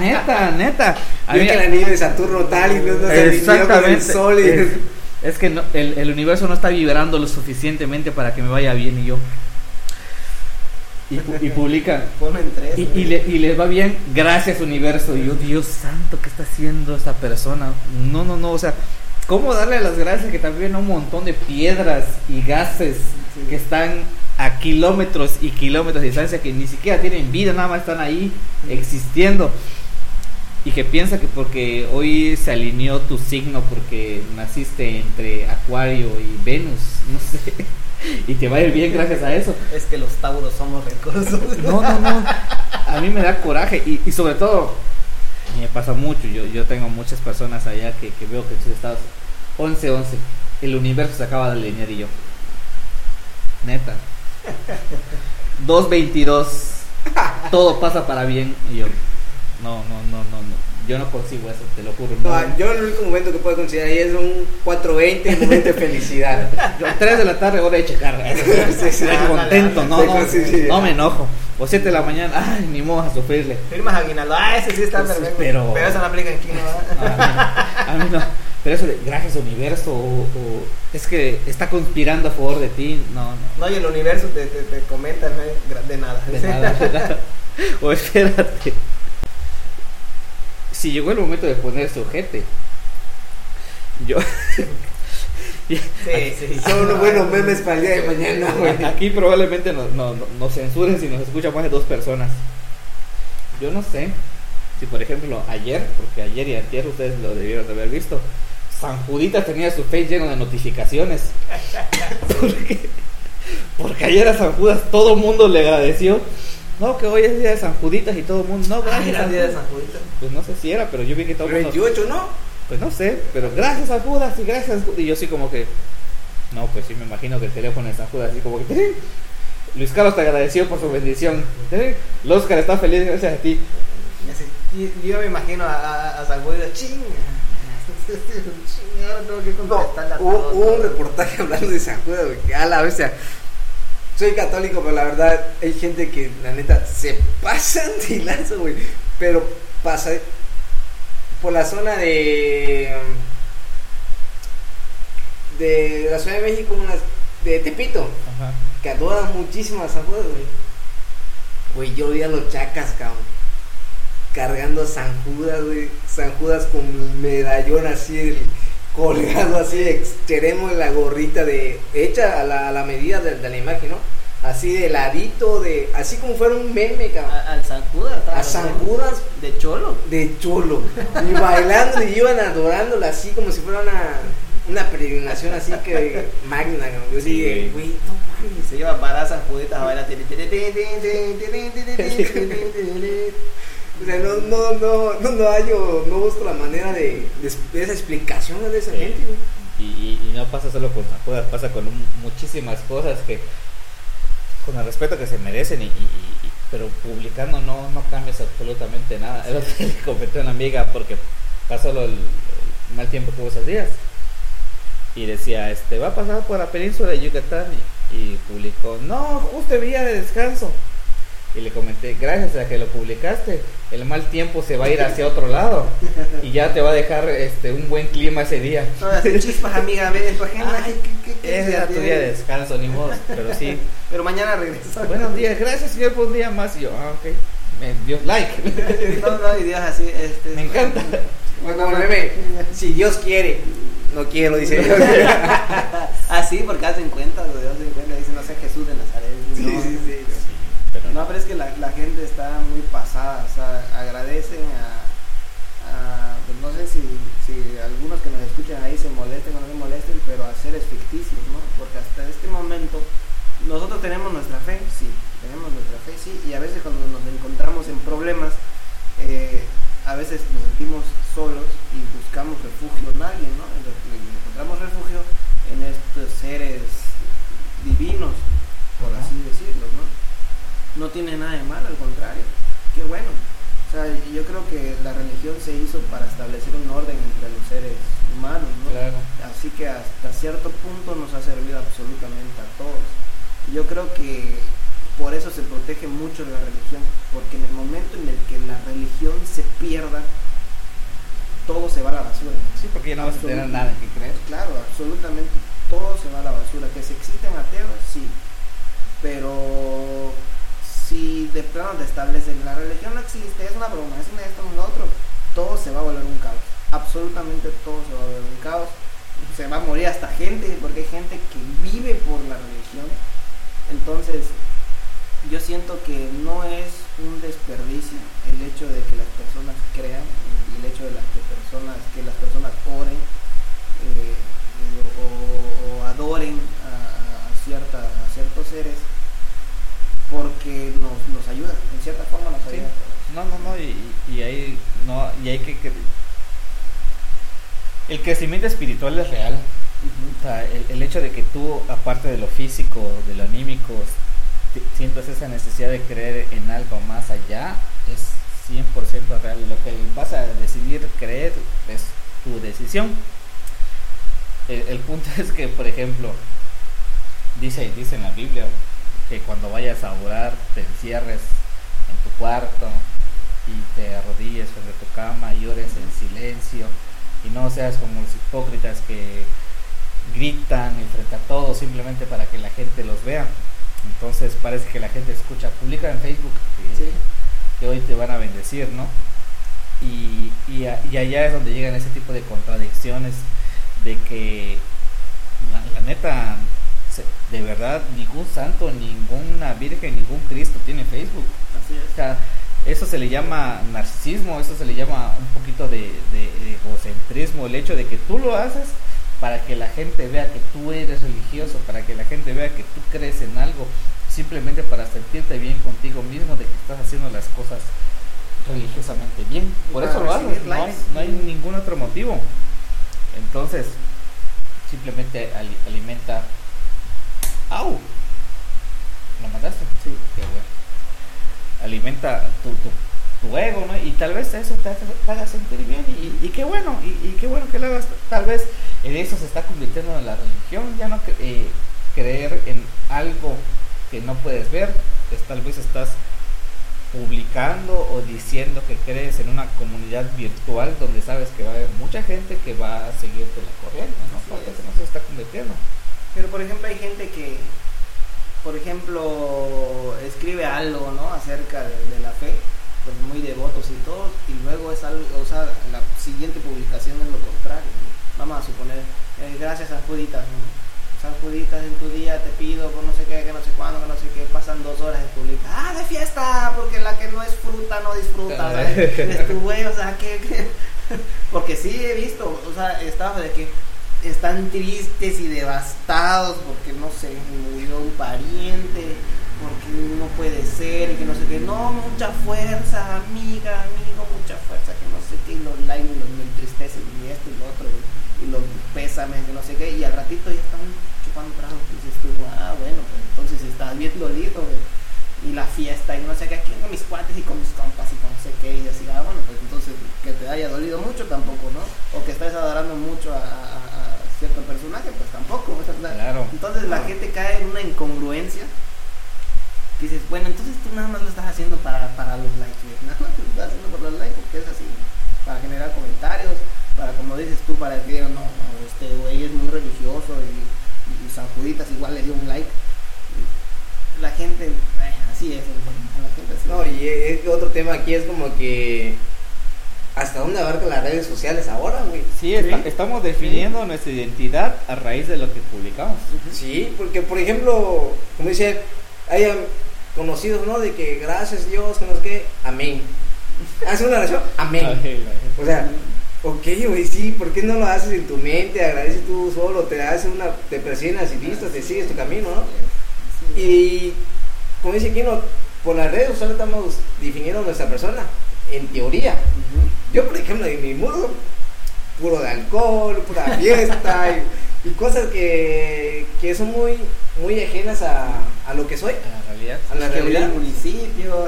Speaker 1: neta, neta. A
Speaker 3: Yo
Speaker 1: mí-
Speaker 3: que el anillo de Saturno tal y no se alineó con el sol. y-
Speaker 1: Es, es que no- el, el universo no está vibrando lo suficientemente para que me vaya bien y yo. Y, y publican.
Speaker 2: Ponlo en tres.
Speaker 1: Y, le- y les va bien, gracias universo. Y yo, Dios santo, ¿qué está haciendo esta persona? No, no, no, o sea, ¿cómo darle las gracias que también a un montón de piedras y gases
Speaker 2: Sí.
Speaker 1: que están a kilómetros y kilómetros de distancia que ni siquiera tienen vida, nada más están ahí existiendo? Y que piensa que porque hoy se alineó tu signo porque naciste entre Acuario y Venus, no sé, y te va a ir bien gracias a eso.
Speaker 2: Es que los tauros somos recursos.
Speaker 1: No, no, no. A mí me da coraje y, y sobre todo, me pasa mucho. Yo, yo tengo muchas personas allá que, que veo que en sus estados 11-11, el universo se acaba de alinear y yo. Neta. 2-22, todo pasa para bien y yo. No, no, no, no, no. Yo no consigo eso, te lo juro.
Speaker 3: No,
Speaker 1: No.
Speaker 3: yo el único momento que puedo considerar ahí es un 420, un momento de felicidad.
Speaker 1: Yo 3 de la tarde, hora de checar.
Speaker 3: Sí.
Speaker 1: Estoy contento, no, no, no me enojo. O 7 de la mañana, ay, ni modo a sufrirle.
Speaker 2: Firmas aguinaldo. Ah, ese sí está perfecto.
Speaker 1: pero-
Speaker 2: Pero eso no aplica aquí, ¿no?
Speaker 1: A, mí no, a mí no. Pero eso de gracias universo o, o es que está conspirando a favor de ti, no, no.
Speaker 2: No, y el universo te, te, te comenta, ¿no? De nada.
Speaker 1: De nada, de nada. O espérate. Si llegó el momento de poner su ojete, yo.
Speaker 2: Sí, sí.
Speaker 3: Son unos buenos memes para el día de mañana, güey.
Speaker 1: Aquí probablemente nos, no- no- nos censuren si nos escuchan más de dos personas. Yo no sé si, por ejemplo, ayer, porque ayer y ayer ustedes lo debieron de haber visto, San Judita tenía su face lleno de notificaciones. porque, porque ayer a San Judas todo el mundo le agradeció. No, que hoy es día de San Juditas y todo el mundo. No,
Speaker 2: Ah,
Speaker 1: gracias.
Speaker 2: era
Speaker 1: San
Speaker 2: el día de
Speaker 1: Judas".
Speaker 2: San Juditas.
Speaker 1: Pues no sé si era, pero yo vi que todo el mundo.
Speaker 3: 28, ¿no?
Speaker 1: Pues no sé, pero gracias a Judas y gracias. Y yo sí como que, no, pues sí me imagino que el teléfono de San Judas así como que, "Tirín". Luis Carlos te agradeció por su bendición. El Oscar está feliz gracias a ti.
Speaker 2: Así, Yo me imagino a, a, a San Juditas, ching. Ching, ahora tengo que
Speaker 3: No,
Speaker 2: contestarle a
Speaker 3: hubo,
Speaker 2: todos.
Speaker 3: hubo un reportaje hablando de San Judas, que a la vez, o sea, soy católico, pero la verdad hay gente que, la neta, se pasan de lanzo, güey. Pero pasa por la zona de. de la Ciudad de México, de Tepito,
Speaker 1: Ajá.
Speaker 3: que adoran muchísimo a San Judas, güey. Güey, yo vi a los chacas, cabrón. Cargando a San Judas, güey. San Judas con medallón así, el- colgado así, extremo la gorrita de. hecha a la, a la medida de, de la imagen, ¿no? Así de ladito, de. así como fuera un meme, cabrón.
Speaker 2: A- al estaba
Speaker 3: A San Judas.
Speaker 2: De cholo.
Speaker 3: de cholo y bailando y iban adorándola así como si fuera una, una peregrinación así que magna cabrón. yo
Speaker 1: Sí,
Speaker 3: sí
Speaker 1: güey.
Speaker 3: güey no mames
Speaker 2: Se iba para San a bailar.
Speaker 3: O sea no no no no no hallo no busco la manera de, esa explicación de esa
Speaker 1: Sí.
Speaker 3: gente güey.
Speaker 1: Y, no pasa solo con San Judas, pasa con un- muchísimas cosas que, con el respeto que se merecen, y, y- y- pero publicando no, no cambias absolutamente nada. Es lo que le comenté a una amiga porque pasó lo, el, el mal tiempo que hubo esos días. Y decía, este, va a pasar por la península de Yucatán. Y, y publicó, no, justo día de descanso. Y le comenté, gracias a que lo publicaste, el mal tiempo se va a ir hacia otro lado. Y ya te va a dejar este un buen clima ese día.
Speaker 2: Todas chispas, amiga, ven tu agenda.
Speaker 1: Ay,
Speaker 2: ¿qué- qué- qué
Speaker 1: Ese era tu día de descanso, ni modo. Pero sí,
Speaker 2: Pero mañana regresa.
Speaker 1: buenos días, gracias señor por un día más. Y yo, ah, ok, me dio like.
Speaker 2: No, no, y Dios así. Este,
Speaker 1: Me encanta.
Speaker 3: bueno como meme si Dios quiere no quiero dice Dios
Speaker 2: Ah, sí, porque hacen cuenta, güey, hacen cuenta. Dicen, no sé, Jesús de Nazaret.
Speaker 3: sí
Speaker 2: no.
Speaker 3: sí sí
Speaker 1: Pero
Speaker 2: No, pero es que la, la gente está muy pasada, o sea, agradecen a, a- pues no sé si, si algunos que nos escuchan ahí se molesten o no se molesten, pero a seres ficticios, ¿no? Porque hasta este momento nosotros tenemos nuestra fe, sí, tenemos nuestra fe, sí, y a veces cuando nos encontramos en problemas, eh, a veces nos sentimos solos y buscamos refugio en alguien, ¿no? Entonces, encontramos refugio en estos seres divinos, por
Speaker 1: Ajá.
Speaker 2: así decirlo, ¿no? tiene nada de malo, al contrario, qué bueno. O sea, yo creo que la religión se hizo para establecer un orden entre los seres humanos, ¿no?
Speaker 1: Claro.
Speaker 2: Así que hasta cierto punto nos ha servido absolutamente a todos. Yo creo que por eso se protege mucho la religión, porque en el momento en el que la religión se pierda, todo se va a la basura.
Speaker 1: Sí, porque ya no vas a tener nada que creer.
Speaker 2: Claro, absolutamente todo se va a la basura. Que si existen ateos, sí. Pero si de plano te establecen la religión no existe, es una broma, es una esto, es lo otro, todo se va a volver un caos. Absolutamente todo se va a volver un caos. Se va a morir hasta gente, porque hay gente que vive por la religión. Entonces, yo siento que no es un desperdicio el hecho de que las personas crean y el hecho de las que personas que las personas oren eh, o, adoren a, a a ciertos seres porque nos, nos ayuda en cierta forma nos
Speaker 1: Sí.
Speaker 2: ayuda
Speaker 1: No, no, no, y, y ahí no, y hay que, que- el crecimiento espiritual es real. O sea, el, el hecho de que tú, aparte de lo físico, de lo anímico, te- sientas esa necesidad de creer en algo más allá, es 100% real. Lo que vas a decidir creer es tu decisión. El, el punto es que, por ejemplo, dice, dice en la Biblia que cuando vayas a orar te encierres en tu cuarto y te arrodilles sobre tu cama y ores en silencio y no seas como los hipócritas que gritan y frente a todos simplemente para que la gente los vea. Entonces parece que la gente escucha, publica en Facebook que,
Speaker 2: Sí.
Speaker 1: que hoy te van a bendecir, ¿no? Y, y, a- y allá es donde llegan ese tipo de contradicciones de que la, la neta, de verdad, ningún santo, ninguna virgen, ningún Cristo tiene Facebook.
Speaker 2: así
Speaker 1: O
Speaker 2: es
Speaker 1: sea, eso se le llama narcisismo, eso se le llama un poquito de, de egocentrismo, el hecho de que tú lo haces para que la gente vea que tú eres religioso, para que la gente vea que tú crees en algo, simplemente para sentirte bien contigo mismo de que estás haciendo las cosas religiosamente bien. Por eso lo haces, no hay,
Speaker 2: likes.
Speaker 1: no hay ningún otro motivo. Entonces, simplemente ali- alimenta... ¡Au! ¿Lo mandaste?
Speaker 2: Sí.
Speaker 1: Qué bueno. Alimenta tu, tu, tu ego, ¿no? Y tal vez eso te, hace- te haga sentir bien y, y qué bueno, y, y qué bueno que lo hagas. Tal vez en eso se está convirtiendo en la religión, ya no eh, creer en algo que no puedes ver, es, tal vez estás publicando o diciendo que crees en una comunidad virtual donde sabes que va a haber mucha gente que va a seguirte la corriente, ¿no?
Speaker 2: Sí,
Speaker 1: Porque que no se está cometiendo.
Speaker 2: Pero por ejemplo hay gente que, por ejemplo, escribe algo, ¿no? Acerca de, de la fe, pues muy devotos y todo, y luego es algo, o sea, la siguiente publicación es lo contrario. ¿no? Vamos a suponer, eh, gracias a Juditas, ¿no? San Juditas en tu día te pido por no sé qué, que no sé cuándo, que no sé qué, pasan dos horas de publica, ah, de fiesta, porque la que no es fruta no disfruta, sea, es tu güey, o sea, que, que- porque sí he visto, o sea, estaba de que están tristes y devastados porque no sé, murió un pariente, porque no puede ser, que no sé qué, no, mucha fuerza, amiga, amigo, mucha fuerza, que no sé qué, y los likes y los me entristecen y esto y lo otro, y, los pésames, que no sé qué, y al ratito ya están chupando tragos, y dices tú, ah, bueno, pues entonces estás bien dolido, y la fiesta, y no sé qué, aquí con mis cuates y con mis compas y con no sé qué, y así, ah, bueno, pues entonces que te haya dolido mucho tampoco, ¿no? O que estés adorando mucho a- personaje, pues tampoco, o sea,
Speaker 1: Claro.
Speaker 2: entonces la gente cae en una incongruencia que dices, bueno, entonces tú nada más lo estás haciendo para, para los likes, nada más lo estás haciendo por los likes porque es así, para generar comentarios, para como dices tú, para que digan, no, no, este güey es muy religioso y, y San Juditas igual le dio un like. Y La gente, eh, así es, la gente así
Speaker 3: No, y eh, otro tema aquí es como que hasta dónde abarcan las redes sociales ahora, güey.
Speaker 1: Sí, está- estamos definiendo nuestra identidad a raíz de lo que publicamos.
Speaker 3: Sí, porque por ejemplo, como dice, hay conocidos, ¿no? De que gracias Dios, que no sé qué, amén. Hace una oración, amén. O sea, ok, güey, sí, ¿por qué no lo haces en tu mente? Agradeces tú solo, te haces una, te presionas y listo, te sigues tu camino, ¿no? Y como dice aquí, no, por las redes sociales estamos definiendo nuestra persona, en teoría. Yo, por ejemplo, en mi muro, puro de alcohol, pura fiesta y, y cosas que, que son muy, muy ajenas a, a lo que soy,
Speaker 1: En la realidad.
Speaker 3: a la realidad.
Speaker 2: el municipio,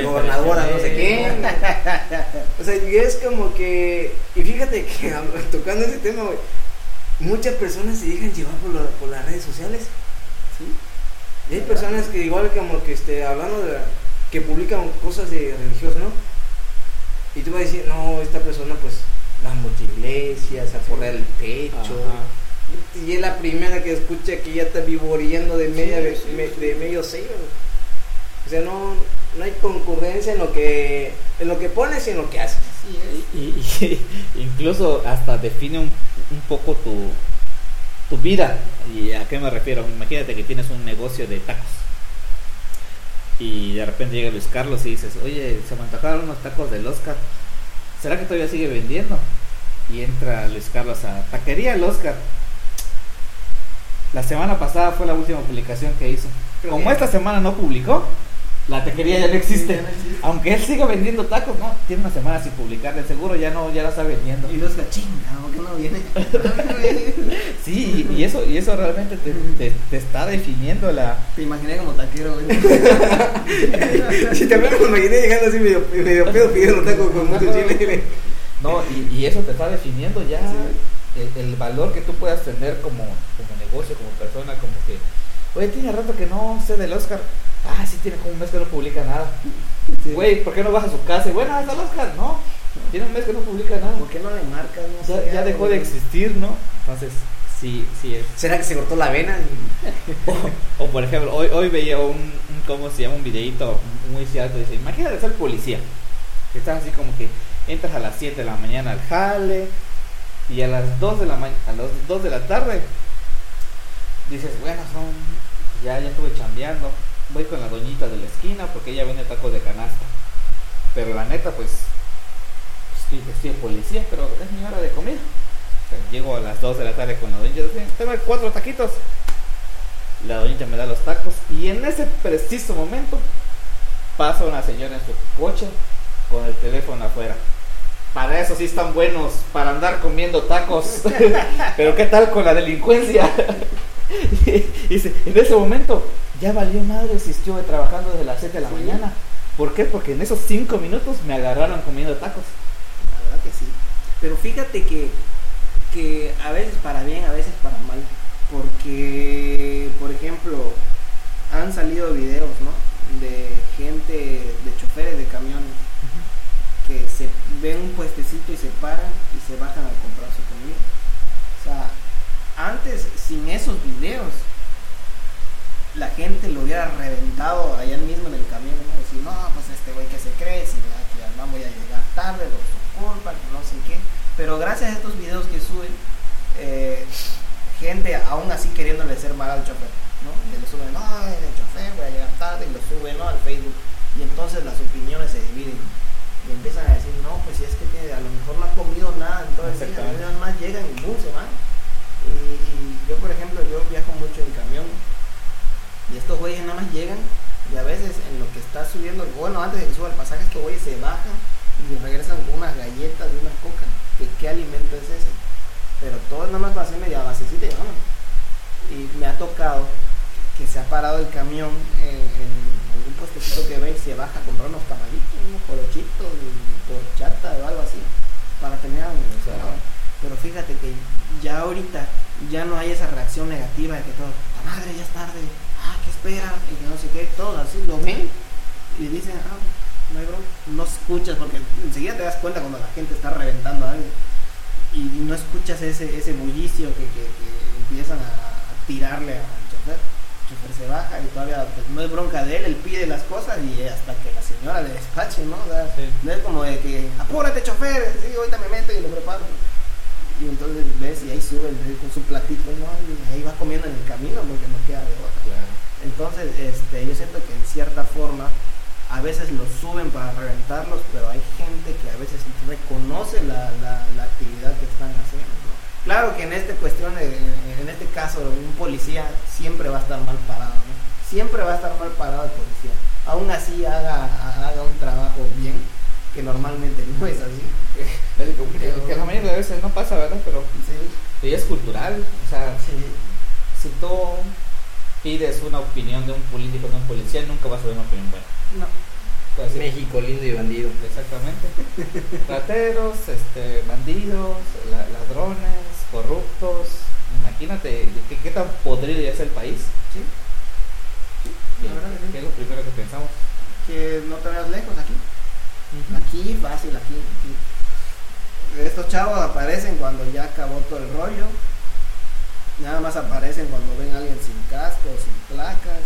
Speaker 2: eso.
Speaker 3: gobernadora, no sé qué. O sea, y es como que. Y fíjate que tocando ese tema, güey, muchas personas se dejan llevar por, la- por las redes sociales.
Speaker 2: Sí.
Speaker 3: Y hay personas que, igual, como que este, hablando de. la- que publican cosas de religiosos, ¿no? Y tú vas a decir, no, esta persona, pues, va mucho a iglesias, a poner el pecho.
Speaker 1: Ajá.
Speaker 3: Y es la primera que escucha que ya está vivoreando de, media,
Speaker 2: Sí, sí,
Speaker 3: me-
Speaker 2: sí.
Speaker 3: de medio sello. O sea, no, no hay concurrencia en lo que en lo que pones y en lo que haces.
Speaker 1: Y, y- incluso hasta define un, un poco tu, tu vida. ¿Y a qué me refiero? Imagínate que tienes un negocio de tacos. Y de repente llega Luis Carlos y dices, oye, se me antojaron unos tacos del Oscar. ¿Será que todavía sigue vendiendo? Y entra Luis Carlos a Taquería el Oscar. La semana pasada fue la última publicación que hizo.
Speaker 3: Creo
Speaker 1: Como
Speaker 3: que-
Speaker 1: esta semana no publicó, la taquería ya no existe. Aunque él siga vendiendo tacos, no, tiene una semana sin publicar, de seguro ya no, ya la está vendiendo.
Speaker 2: Y los chinga, ¿por qué no viene?
Speaker 1: Sí, y, y eso, y eso realmente te, te- te está definiendo la.
Speaker 2: Te imaginé como taquero, güey.
Speaker 3: Si te acuerdas, me imaginé llegando así medio, medio pedo pidiendo tacos con mucho chile.
Speaker 1: No, y, y eso te está definiendo ya el, el valor que tú puedas tener como, como negocio, como persona, como que, oye, tiene rato que no sé del Oscar. Ah, sí, tiene como un mes que no publica nada. Güey, ¿por qué no vas a su casa? Y bueno, hasta Oscar, no. Tiene un mes que no publica nada.
Speaker 2: ¿Por qué no le marcas? No
Speaker 1: Ya,
Speaker 2: sé,
Speaker 1: ya
Speaker 2: algo,
Speaker 1: dejó de existir, ¿no? Entonces, sí, sí es.
Speaker 3: ¿Será que se cortó la vena?
Speaker 1: O, o, por ejemplo, hoy, hoy veía un, un, ¿cómo se llama? Un videito muy cierto. Dice, imagínate ser policía. Que estás así como que entras a las 7 de la mañana al jale y a las 2 de la, ma- a las 2 de la tarde dices, bueno, son, ya, ya estuve chambeando. Voy con la doñita de la esquina porque ella vende tacos de canasta. Pero la neta, pues, estoy estoy de policía, pero es mi hora de sea, llego a las 2 de la tarde con la doñita. Tengo cuatro taquitos. La doñita me da los tacos y en ese preciso momento pasa una señora en su coche con el teléfono afuera. Para eso sí están buenos, para andar comiendo tacos. Pero ¿qué tal con la delincuencia? Dice, en ese momento ya valió madre si estuve trabajando desde las 7 de la mañana. ¿Por qué? Porque en esos 5 minutos me agarraron comiendo tacos.
Speaker 2: La verdad que sí. Pero fíjate que, que a veces para bien, a veces para mal. Porque, por ejemplo, han salido videos, ¿no? De gente, de choferes de camiones, que se ven un puestecito y se paran y se bajan a comprar su comida. O sea, antes, sin esos videos, hubiera reventado allá mismo en el camión, ¿no? Decir, no, pues este güey que se cree, si me que vamos a llegar tarde, lo su culpa, que no sé qué. Pero gracias a estos videos que suben, eh, gente aún así queriéndole ser mal al chofer, ¿no? Y le suben, no, el chofer, voy a llegar tarde, y lo suben, ¿no? Al Facebook. Y entonces las opiniones se dividen. Y empiezan a decir, no, pues si es que tiene- a lo mejor no ha comido nada en todo el día,
Speaker 1: Exactamente.
Speaker 2: nada más llegan y boom, se van. Y, y yo, por ejemplo, yo viajo mucho en camión. Y estos güeyes nada más llegan y a veces en lo que está subiendo, bueno, antes de que suba el pasaje, estos güeyes se bajan y regresan con unas galletas y una coca. ¿Que, ¿Qué alimento es ese? Pero todo nada más para hacer media basecita y vámonos. Y me ha tocado que se ha parado el camión en, en algún puestecito que ve y se baja a comprar unos tamalitos, unos colochitos, por chata o algo así, para terminar la universidad. Pero fíjate que ya ahorita ya no hay esa reacción negativa de que todo, madre ya es tarde, ah, ¿qué espera? Y que no sé qué, todos así lo ven y dicen, ah, no hay bronca. No escuchas porque enseguida te das cuenta cuando la gente está reventando algo y no escuchas ese, ese bullicio que, que, que empiezan a, a tirarle al chofer. El chofer se baja y todavía pues, no es bronca de él, él pide las cosas y hasta que la señora le despache, ¿no? O sea,
Speaker 1: Sí.
Speaker 2: no es como de que, apúrate chofer, sí, ahorita me meto y lo preparo. Y entonces ves y ahí sube con su platito, ¿no? Y ahí va comiendo en el camino porque no queda de otra.
Speaker 1: Claro.
Speaker 2: Entonces, este, yo siento que en cierta forma a veces los suben para reventarlos, pero hay gente que a veces reconoce la, la, la actividad que están haciendo. ¿no? Claro que en esta cuestión, de- en este caso, un policía siempre va a estar mal parado, ¿no? Siempre va a estar mal parado el policía. Aún así haga, haga un trabajo bien, que normalmente no es así.
Speaker 1: Que, la mayoría de veces no pasa, ¿verdad? Pero
Speaker 2: Sí,
Speaker 1: y es cultural. O sea,
Speaker 2: sí.
Speaker 1: si tú pides una opinión de un político, de un policía, nunca vas a ver una opinión buena.
Speaker 2: No.
Speaker 3: México lindo y bandido.
Speaker 1: Exactamente. Rateros, este, bandidos, la- ladrones, corruptos. Imagínate qué, qué tan podrido ya es el país.
Speaker 2: Sí.
Speaker 1: ¿Qué,
Speaker 2: La verdad que sí.
Speaker 1: qué es lo primero que pensamos?
Speaker 2: Que no te veas lejos aquí. Aquí, fácil, aquí, aquí. Estos chavos aparecen cuando ya acabó todo el rollo. Nada más aparecen cuando ven a alguien sin casco, sin placas.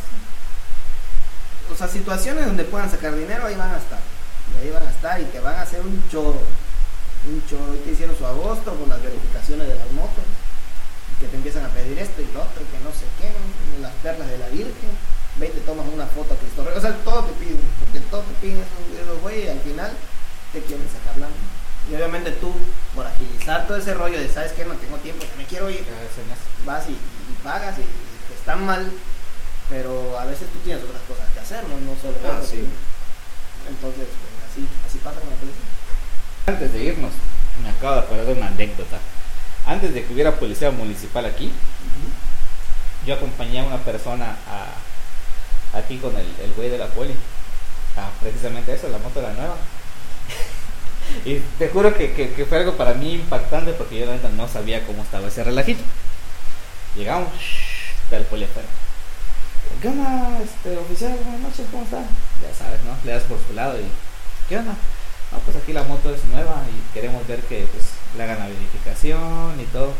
Speaker 2: O sea, situaciones donde puedan sacar dinero, ahí van a estar. Y ahí van a estar y te van a hacer un choro. Un choro. Y te hicieron su agosto con las verificaciones de las motos. Y que te empiezan a pedir esto y lo otro, que no sé qué, las perlas de la Virgen. Ve y te tomas una foto a Cristo Rey. O sea, todo te piden. Te piden esos, esos güeyes y al final te quieren sacar lana. Y obviamente tú, por agilizar todo ese rollo de, ¿sabes qué? No tengo tiempo, ya me quiero ir. Vas y, y pagas y, y te están mal. Pero a veces tú tienes otras cosas que hacer, no, no solo
Speaker 3: Ah, sí.
Speaker 2: Entonces, pues, así, así pasa con la policía.
Speaker 1: Antes de irnos, me acabo de acordar de una anécdota. Antes de que hubiera policía municipal aquí, yo acompañé a una persona a, aquí con el, el güey de la poli. Precisamente eso, la moto era nueva. y te juro que, que- que fue algo para mí impactante porque yo la neta no sabía cómo estaba ese relajito. Llegamos, está el poli afuera. ¿Qué onda, este, oficial? Buenas noches, ¿cómo está? Ya sabes, ¿no? Le das por su lado y ¿qué onda? No, pues aquí la moto es nueva y queremos ver que pues le hagan la verificación y todo.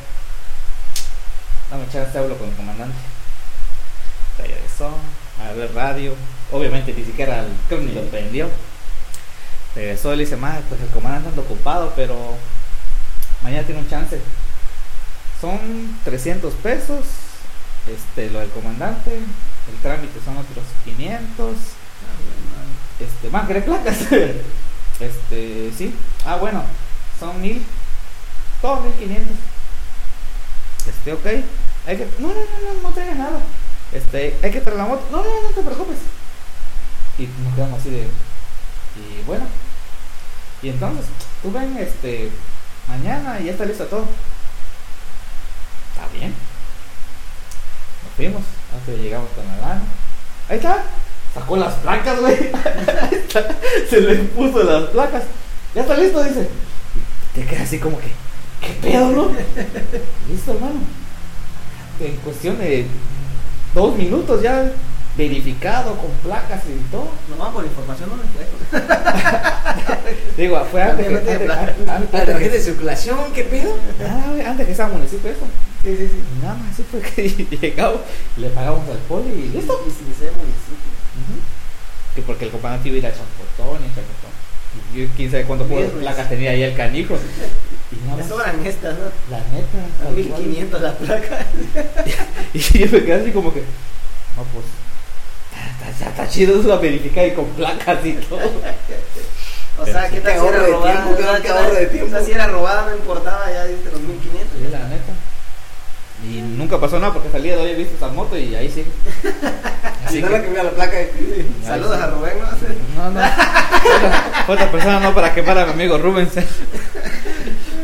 Speaker 1: Dame chance, hablo con el comandante. Regresó, a ver radio. Obviamente ni siquiera el creo ni lo prendió. Regresó y le dice, madre, pues el comandante anda ocupado, pero mañana tiene un chance. Son 300 pesos. Este, lo del comandante. El trámite son otros 500. Este, más que placas. este, sí. Ah, bueno, son mil. Todo 1500. Este, ok. Hay que, no, no, no, no, no traiga nada. Este, hay que traer la moto. No, no, no te preocupes. Y nos quedamos así de. Y bueno. Y entonces, tú ven, este, mañana y ya está listo todo. Está bien. Nos fuimos. Hasta que llegamos con la lana. Ahí está. Sacó las placas, güey. Se le puso las placas. Ya está listo, dice. Y te quedas así como que, ¿qué pedo, no? Listo, hermano. En cuestión de dos minutos ya verificado con placas y todo.
Speaker 2: No, por información no me fue.
Speaker 1: Digo, fue antes que, antes, antes- antes-
Speaker 3: ¿La tarjeta de circulación? ¿Qué pedo?
Speaker 1: Ah, güey, antes que sea municipio eso.
Speaker 3: Sí, sí, sí.
Speaker 1: Nada más así fue que llegamos, le pagamos al poli y listo.
Speaker 2: Y municipio.
Speaker 1: Que porque el comandante iba a ir a Champotón y Champotón. Yo quién sabe cuánto
Speaker 2: pues.
Speaker 1: placas tenía ahí el canijo. Y nada
Speaker 2: sobran estas, ¿no?
Speaker 1: La neta.
Speaker 2: A
Speaker 1: tal cual.
Speaker 2: 1500 la placa.
Speaker 1: Y yo me quedé así como que, no, pues, está, está- chido eso a verificar y con placas y todo.
Speaker 2: O sea, ¿qué
Speaker 3: sí,
Speaker 2: tal si era robada?
Speaker 3: tiempo, qué- qué
Speaker 2: tal-
Speaker 3: de tiempo.
Speaker 2: O sea, si era robada, no importaba, ya diste los 1500.
Speaker 1: Sí, la neta. Y nunca pasó nada porque salía de hoy he visto esa moto y ahí sigue.
Speaker 3: Si no la que vea la placa.
Speaker 2: Saludos a Rubén, ¿no?
Speaker 1: No, no. Otra, otra persona no para quemar a mi amigo Rubens.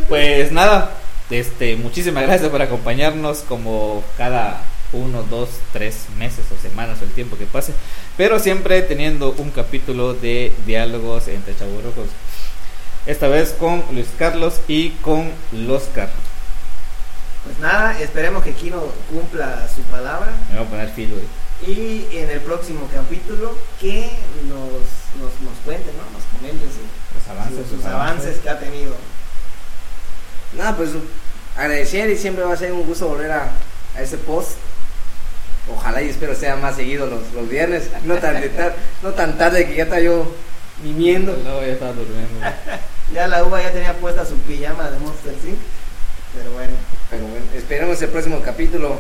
Speaker 1: Pues nada, este, muchísimas gracias por acompañarnos como cada uno, dos, tres meses o semanas o el tiempo que pase. Pero siempre teniendo un capítulo de diálogos entre chaburrocos. Esta vez con Luis Carlos y con Loscar.
Speaker 2: Pues nada, esperemos que Kino cumpla su palabra.
Speaker 1: Me voy a poner filo.
Speaker 2: Y en el próximo capítulo que nos, nos, nos cuente, ¿no? Nos comente su-
Speaker 1: Los avances,
Speaker 2: sus, avances que ha tenido.
Speaker 3: Nada, pues agradecer y siempre va a ser un gusto volver a, a ese post. Ojalá y espero sea más seguido los, los viernes, no tan, de tar- no tan tarde que ya está yo mimiendo.
Speaker 1: No, ya estaba durmiendo.
Speaker 2: Ya la uva ya tenía puesta su pijama de Monster Inc. Pero bueno,
Speaker 3: Pero bueno, esperemos el próximo capítulo.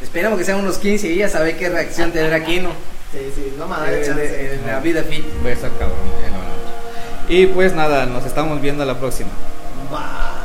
Speaker 3: Esperemos que sean unos 15 días a ver qué reacción tendrá Kino
Speaker 2: sí, sí, vamos a darle
Speaker 3: en,
Speaker 2: chance.
Speaker 3: en la vida fit.
Speaker 1: Voy a estar cabrón. no, no. Y pues nada, nos estamos viendo la próxima.
Speaker 2: Bye.